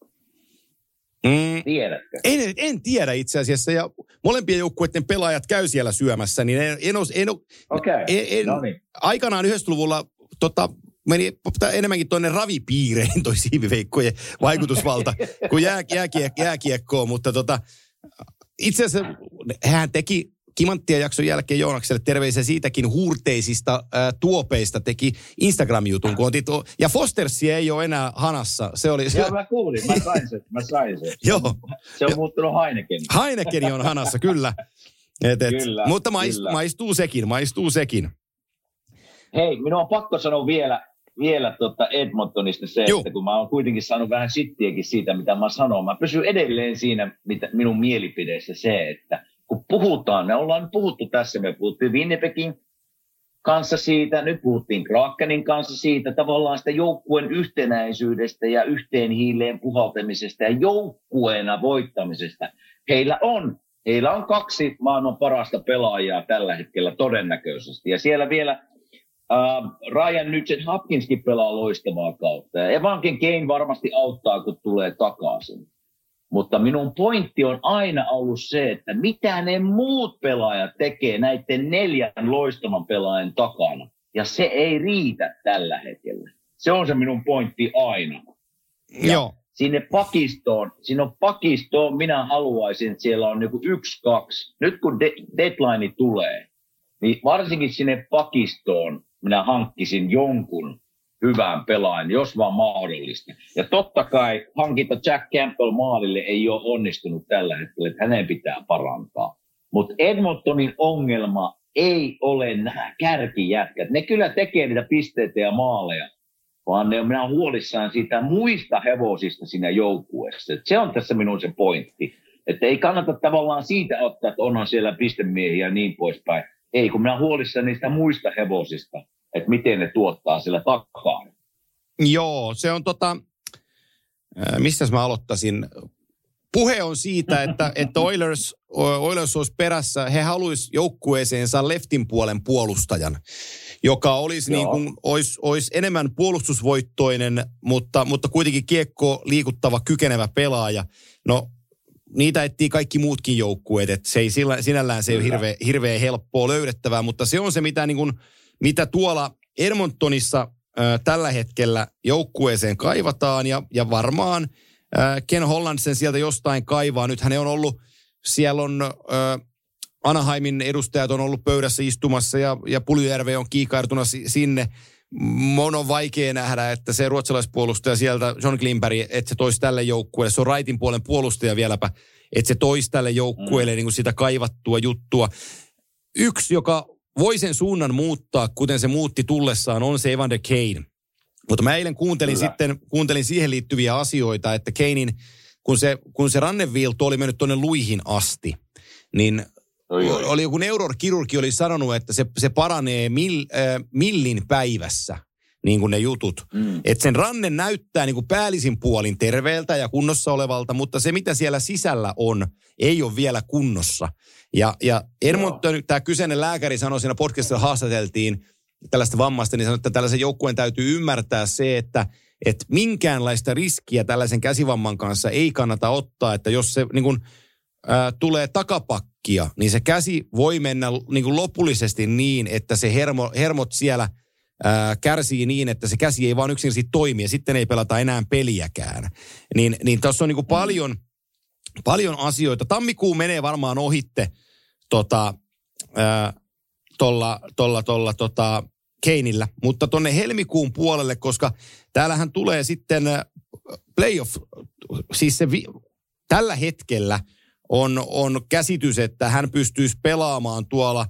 C: Mm, Tiedätkö?
B: En, en tiedä itse asiassa, ja molempien joukkueiden pelaajat käy siellä syömässä, niin en, en, en,
C: okay. en, en
B: no niin. aikanaan 90-luvulla tota, meni enemmänkin tuonne ravipiireihin toi siipiveikkojen vaikutusvalta <laughs> kuin jää, jääkiek, jääkiekkoon, mutta tota, itse asiassa hän teki Kimanttia jakson jälkeen Joonakselle terveisiä siitäkin huurteisista ää, tuopeista teki Instagram-jutun, kun otit, ja Fostersi ei ole enää hanassa. Se oli,
C: Joo, mä kuulin, mä sain sen, mä sain sen. <laughs>
B: Joo.
C: Se on muuttunut Heineken.
B: Heinekeni on hanassa, kyllä. Et, et, kyllä mutta maist, kyllä. maistuu sekin, maistuu sekin.
C: Hei, minun on pakko sanoa vielä, vielä tuota Edmontonista se, Juh. että kun mä oon kuitenkin saanut vähän sittiäkin siitä, mitä mä sanon. Mä pysyn edelleen siinä mitä minun mielipideessä se, että kun puhutaan, me ollaan puhuttu tässä, me puhuttiin Winnipegin kanssa siitä, nyt puhuttiin Krakenin kanssa siitä, tavallaan sitä joukkueen yhtenäisyydestä ja yhteen hiileen puhaltamisesta ja joukkueena voittamisesta. Heillä on, heillä on kaksi maailman parasta pelaajaa tällä hetkellä todennäköisesti. Ja siellä vielä Uh, Ryan Nugent Hopkinskin pelaa loistavaa kautta. Ja Evanken Kane varmasti auttaa, kun tulee takaisin. Mutta minun pointti on aina ollut se, että mitä ne muut pelaajat tekee näiden neljän loistavan pelaajan takana. Ja se ei riitä tällä hetkellä. Se on se minun pointti aina.
B: Ja Joo.
C: Sinne pakistoon, sinne on pakistoon, minä haluaisin, että siellä on niinku yksi, kaksi. Nyt kun de- deadline tulee, niin varsinkin sinne pakistoon minä hankkisin jonkun hyvään pelaajan, jos vaan mahdollista. Ja totta kai hankinta Jack Campbell maalille ei ole onnistunut tällä hetkellä, että hänen pitää parantaa. Mutta Edmontonin ongelma ei ole nämä kärkijätkät. Ne kyllä tekee niitä pisteitä ja maaleja, vaan ne on minä huolissaan siitä muista hevosista siinä joukkueessa. Se on tässä minun se pointti. Että ei kannata tavallaan siitä ottaa, että onhan siellä pistemiehiä ja niin poispäin. Ei, kun minä huolissaan niistä muista hevosista että miten ne tuottaa sillä takkaa.
B: Joo, se on tota, mistä mä aloittaisin? Puhe on siitä, että, <laughs> että Oilers, Oilers olisi perässä, he haluaisivat joukkueeseensa leftin puolen puolustajan, joka olisi, niin kuin, olisi, olisi enemmän puolustusvoittoinen, mutta, mutta kuitenkin kiekko liikuttava, kykenevä pelaaja. No, niitä etsii kaikki muutkin joukkueet, että se ei sillä, sinällään se ei ole hirveän, hirveän helppoa löydettävää, mutta se on se, mitä niin kuin, mitä tuolla Edmontonissa äh, tällä hetkellä joukkueeseen kaivataan ja, ja varmaan äh, Ken Holland sen sieltä jostain kaivaa. Nyt hän on ollut, siellä on äh, Anaheimin edustajat on ollut pöydässä istumassa ja, ja Puljujärve on kiikaartuna sinne. Mon on vaikea nähdä, että se ruotsalaispuolustaja sieltä, John Klimberg, että se toisi tälle joukkueelle, se on raitin puolen puolustaja vieläpä, että se toisi tälle joukkueelle mm. niin kuin sitä kaivattua juttua. Yksi, joka voi sen suunnan muuttaa, kuten se muutti tullessaan, on se Evander Kane. Mutta mä eilen kuuntelin Kyllä. sitten, kuuntelin siihen liittyviä asioita, että Kanein, kun se, kun se ranneviilto oli mennyt tuonne luihin asti, niin
C: Oi, oi.
B: oli joku neurokirurgi oli sanonut, että se, se paranee mil, äh, millin päivässä, niin kuin ne jutut.
C: Mm.
B: Että sen ranne näyttää niin kuin päällisin puolin terveeltä ja kunnossa olevalta, mutta se mitä siellä sisällä on, ei ole vielä kunnossa. Ja, ja Edmonton, tämä kyseinen lääkäri sanoi siinä podcastissa haastateltiin tällaista vammasta, niin sanoi, että tällaisen joukkueen täytyy ymmärtää se, että että minkäänlaista riskiä tällaisen käsivamman kanssa ei kannata ottaa, että jos se niin kuin, ää, tulee takapakkia, niin se käsi voi mennä niin kuin lopullisesti niin, että se hermo, hermot siellä ää, kärsii niin, että se käsi ei vaan yksinkertaisesti toimi ja sitten ei pelata enää peliäkään. Niin, niin tuossa on niin kuin paljon, paljon asioita. Tammikuu menee varmaan ohitte tota, tolla, tolla, tolla, tota, Keinillä, mutta tonne helmikuun puolelle, koska täällähän tulee sitten playoff, siis se vi, tällä hetkellä on, on käsitys, että hän pystyisi pelaamaan tuolla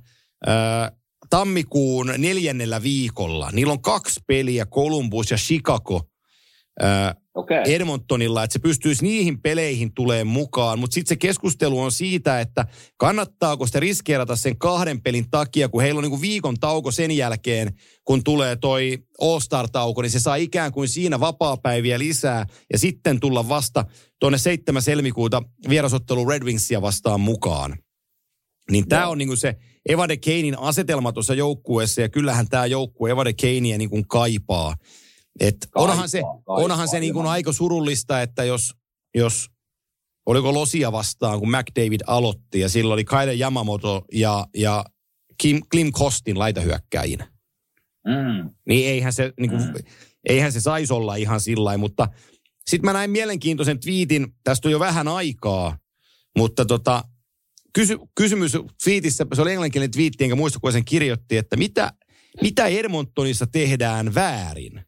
B: ää, tammikuun neljännellä viikolla. Niillä on kaksi peliä, Columbus ja Chicago, ää,
C: Okay.
B: Edmontonilla, että se pystyisi niihin peleihin tulemaan mukaan. Mutta sitten se keskustelu on siitä, että kannattaako sitä riskeerata sen kahden pelin takia, kun heillä on niinku viikon tauko sen jälkeen, kun tulee toi All-Star-tauko, niin se saa ikään kuin siinä vapaapäiviä lisää ja sitten tulla vasta tuonne 7. helmikuuta vierasottelu Red Wingsia vastaan mukaan. Niin tämä on niinku se Evade Kanein asetelma tuossa joukkueessa ja kyllähän tämä joukkue Evade Kanea niinku kaipaa. Et
C: Kaipaa,
B: onhan se,
C: kaipaa,
B: onhan se niin kuin aika surullista, että jos, jos oliko Losia vastaan, kun McDavid aloitti ja silloin oli Kyle Yamamoto ja, ja Kim, Klim Kostin laitahyökkäjinä.
C: Mm.
B: Niin eihän se, niin kuin,
C: Mm.
B: eihän se saisi olla ihan sillä mutta sitten mä näin mielenkiintoisen twiitin, tästä on jo vähän aikaa, mutta tota, kysy, kysymys twiitissä, se oli englanninkielinen twiitti, enkä muista, kun sen kirjoitti, että mitä, mitä Edmontonissa tehdään väärin?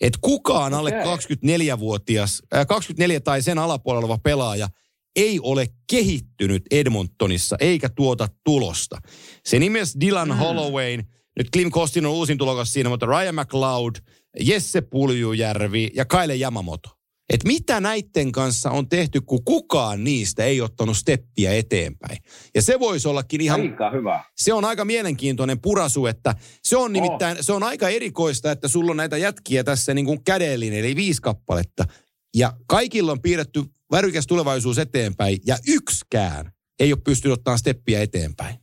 B: Että kukaan alle
C: Okei.
B: 24-vuotias, äh, 24 tai sen alapuolella oleva pelaaja ei ole kehittynyt Edmontonissa eikä tuota tulosta. Se nimesi Dylan
C: Mm.
B: Hollowayn, nyt Klim Kostin on uusin tulokas siinä, mutta Ryan McLeod, Jesse Puljujärvi ja Kaile Yamamoto. Et mitä näiden kanssa on tehty, kun kukaan niistä ei ottanut steppiä eteenpäin. Ja se voisi ollakin ihan
C: Aika hyvä.
B: se on aika mielenkiintoinen purasu, että se on nimittäin, se on aika erikoista, että sulla on näitä jätkiä tässä niin kuin kädellinen, eli viisi kappaletta. Ja kaikilla on piirretty värykäs tulevaisuus eteenpäin, ja yksikään ei ole pystynyt ottamaan steppiä eteenpäin.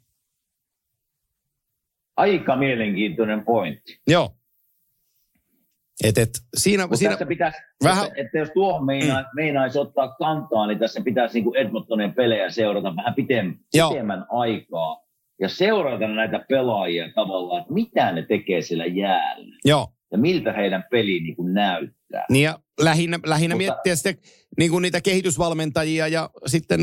C: Aika mielenkiintoinen pointti.
B: Joo. Et, et, siinä, siinä,
C: tässä pitäisi,
B: vähän-
C: että, että jos tuohon meina, mm. meinaisi ottaa kantaa, niin tässä pitäisi niin kuin Edmontonin pelejä seurata vähän pitem, pitemmän aikaa. Ja seurata näitä pelaajia tavallaan, että mitä ne tekee siellä jäällä.
B: joo.
C: Ja miltä heidän peli niin kuin näyttää.
B: Niin ja lähinnä, lähinnä
C: Mutta-
B: miettiä sitten niin kuin niitä kehitysvalmentajia ja sitten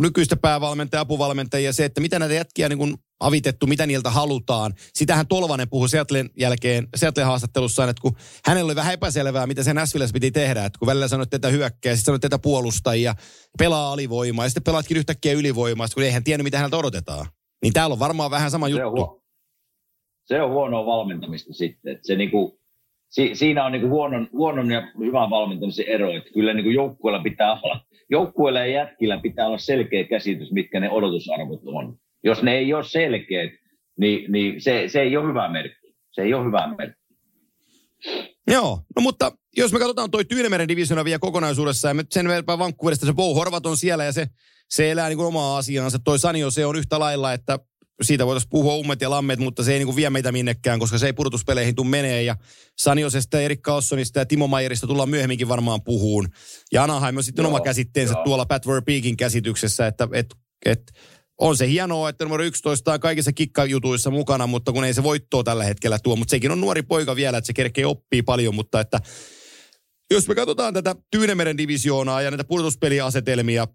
B: nykyistä päävalmentajia, apuvalmentajia, se, että mitä näitä jätkiä niin kuin avitettu, mitä niiltä halutaan. Sitähän Tolvanen puhui Seattlen jälkeen, Seattlen haastattelussaan, että kun hänellä oli vähän epäselvää, mitä sen Nashvillessä piti tehdä, että kun välillä sanoit tätä hyökkää, sitten sanoit tätä puolustajia, pelaa alivoimaa, ja sitten pelaatkin yhtäkkiä ylivoimaa, kun eihän tiennyt, mitä häneltä odotetaan. Niin täällä on varmaan vähän sama
C: Se on,
B: juttu.
C: huo- se on huonoa valmentamista sitten. Että se niinku, si, siinä on niinku huonon, huonon ja hyvän valmentamisen ero. Että kyllä niinku joukkueella pitää olla, joukkueella ja jätkillä pitää olla selkeä käsitys, mitkä ne odotusarvot on. Jos ne ei ole selkeät, niin, niin se, se ei ole hyvä merkki. Se ei ole hyvä merkki.
B: Joo, no mutta jos me katsotaan toi Tyynemeren divisiona vielä kokonaisuudessaan, ja me sen verran Vancouverista se Bo Horvat on siellä ja se, se elää niin kuin omaa asiaansa. Toi Sanio se on yhtä lailla, että siitä voitaisiin puhua ummet ja lammet, mutta se ei niin kuin vie meitä minnekään, koska se ei pudotuspeleihin tule menee. Ja Saniosesta, Erik Carlsonista ja Timo Mayerista tullaan myöhemminkin varmaan puhuun. Ja Anaheim on sitten
C: Joo,
B: oma käsitteensä
C: joo.
B: tuolla Pat Verbeekin käsityksessä, että et, et, on se hienoa, että numero 11 on kaikissa kikkajutuissa mukana, mutta kun ei se voittoa tällä hetkellä tuo. Mutta sekin on nuori poika vielä, että se kerkee oppii paljon, mutta että jos me katsotaan tätä Tyynemeren divisioonaa ja näitä pudotuspeliasetelmia,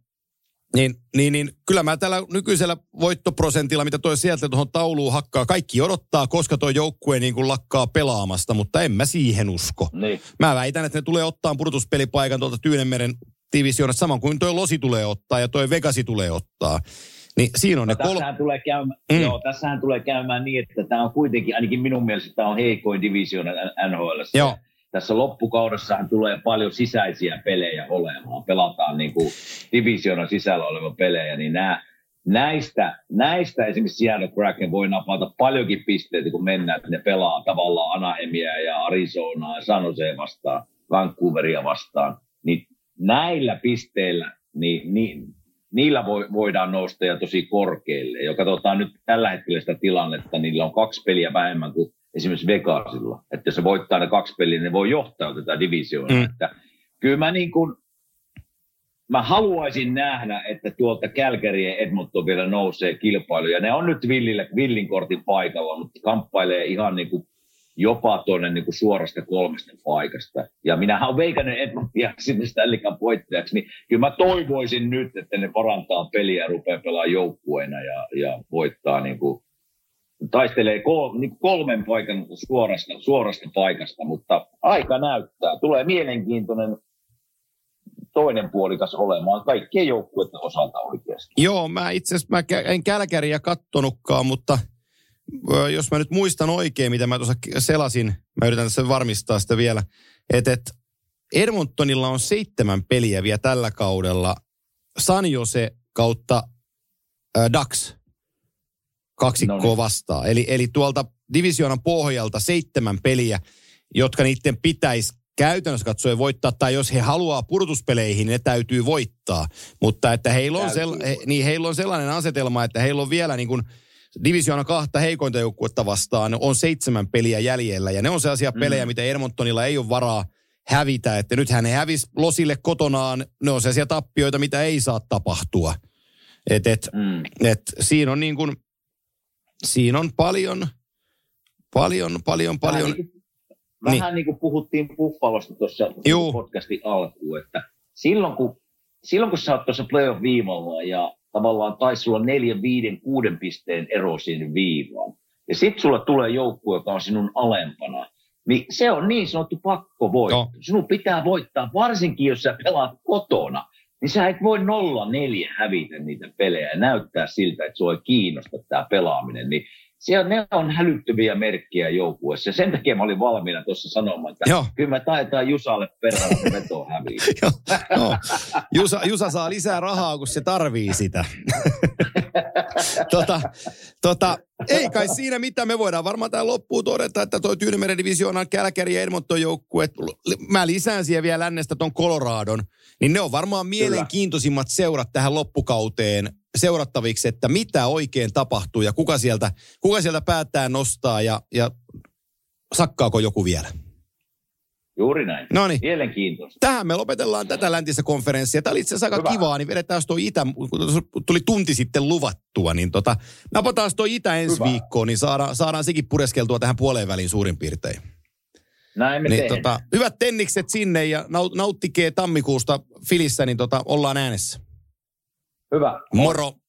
B: niin, niin, niin kyllä mä tällä nykyisellä voittoprosentilla, mitä toi sieltä tuohon tauluun hakkaa, kaikki odottaa, koska toi joukkue niin kuin lakkaa pelaamasta, mutta en mä siihen usko.
C: Niin.
B: Mä väitän, että ne tulee ottaa pudotuspelipaikan tuolta Tyynemeren divisioonasta saman kuin toi Losi tulee ottaa ja toi Vegasi tulee ottaa. Niin siinä on ne
C: No,
B: kolme.
C: tässähän, tulee käymään,
B: mm.
C: joo, tässähän tulee käymään niin, että tämä on kuitenkin, ainakin minun mielestä tämä on heikoin divisioona NHL.
B: Joo.
C: Tässä loppukaudessahan tulee paljon sisäisiä pelejä olemaan. Pelataan niin kuin divisioonan sisällä oleva pelejä, niin nämä, näistä, näistä esimerkiksi Seattle Kraken voi napata paljonkin pisteitä, kun mennään, että ne pelaa tavallaan Anaheimia ja Arizonaa ja San Jose vastaan, Vancouveria vastaan. Niin näillä pisteillä, niin, niin niillä voi, voidaan nousta ja tosi korkealle. Ja katsotaan nyt tällä hetkellä sitä tilannetta, niillä on kaksi peliä vähemmän kuin esimerkiksi Vegasilla. Että jos se voittaa ne kaksi peliä, niin ne voi johtaa tätä divisioonaa. Mm. Että kyllä mä niin kuin, mä haluaisin nähdä, että tuolta Kälkäri ja Edmonton vielä nousee kilpailu. Ja ne on nyt villille, villin kortin paikalla, mutta kamppailee ihan niin kuin jopa tuonne niin kuin suorasta kolmesta paikasta. Ja minähän olen veikannut Edmontia sinne Stanley voittajaksi, niin kyllä mä toivoisin nyt, että ne parantaa peliä ja rupeaa pelaamaan joukkueena ja, ja voittaa niin kuin, taistelee niin kolmen paikan suorasta, suorasta paikasta, mutta aika näyttää. Tulee mielenkiintoinen toinen puolikas olemaan kaikkien joukkueiden osalta oikeasti.
B: Joo, mä itse asiassa mä en Kälkäriä kattonutkaan, mutta jos mä nyt muistan oikein, mitä mä tuossa selasin, mä yritän tässä varmistaa sitä vielä, että et Edmontonilla on seitsemän peliä vielä tällä kaudella San Jose kautta Dax kaksikkoa no niin. vastaan. Eli, eli tuolta divisioonan pohjalta seitsemän peliä, jotka niiden pitäisi käytännössä katsoen voittaa, tai jos he haluaa pudotuspeleihin, ne täytyy voittaa. Mutta että heillä on, sel, he, niin heillä on sellainen asetelma, että heillä on vielä niin kuin divisioona kahta heikointa joukkuetta vastaan, on seitsemän peliä jäljellä. Ja ne on sellaisia mm. pelejä, mitä Edmontonilla ei ole varaa hävitä. Että nythän he hävis Losille kotonaan, ne on sellaisia tappioita, mitä ei saa tapahtua. Et, et, mm. et, siinä on niin kuin, siinä on paljon, paljon, paljon, paljon. Niin
C: Vähän niin. niin kuin puhuttiin Buffalosta tuossa podcastin alkuun, että silloin kun, silloin kun sä oot tuossa playoff viivalla ja tavallaan taisi sulla neljän, viiden, kuuden pisteen ero sinne viivaan, ja sitten sulla tulee joukkue, joka on sinun alempana, niin se on niin sanottu pakko voittaa. Sinun pitää voittaa, varsinkin jos sä pelaat kotona. Niin sä et voi nolla neljä hävitä niitä pelejä ja näyttää siltä, että sua ei kiinnosta tämä pelaaminen. Niin se on, ne on hälyttäviä merkkiä joukkueessa. Sen takia mä olin valmiina tuossa sanomaan, että Joo. kyllä mä taitaa Jusalle perään, että veto häviää.
B: no. Jusa, Jusa saa lisää rahaa, kun se tarvii sitä. <laughs> tota, tota, ei kai siinä mitään. Me voidaan varmaan tähän loppuun todeta, että toi Tyynemeren divisioonan Kälkäri ja Edmonton joukkue, mä lisään siihen vielä lännestä ton Coloradon, niin ne on varmaan mielenkiintoisimmat seurat tähän loppukauteen seurattaviksi, että mitä oikein tapahtuu ja kuka sieltä, kuka sieltä päättää nostaa ja, ja sakkaako joku vielä.
C: Juuri näin.
B: No niin.
C: Mielenkiintoista.
B: Tähän me lopetellaan tätä läntistä konferenssia. Tämä oli itse asiassa aika Hyvä. kivaa, niin vedetään tuo Itä, kun tuli tunti sitten luvattua, niin tota, napataan tuo Itä ensi Hyvä. viikkoon, niin saadaan, saadaan sekin pureskeltua tähän puoleen väliin suurin piirtein.
C: Näin me niin,
B: tota, hyvät tennikset sinne ja nauttikee tammikuusta Filissä, niin tota, ollaan äänessä.
C: Hyvä.
B: Moro.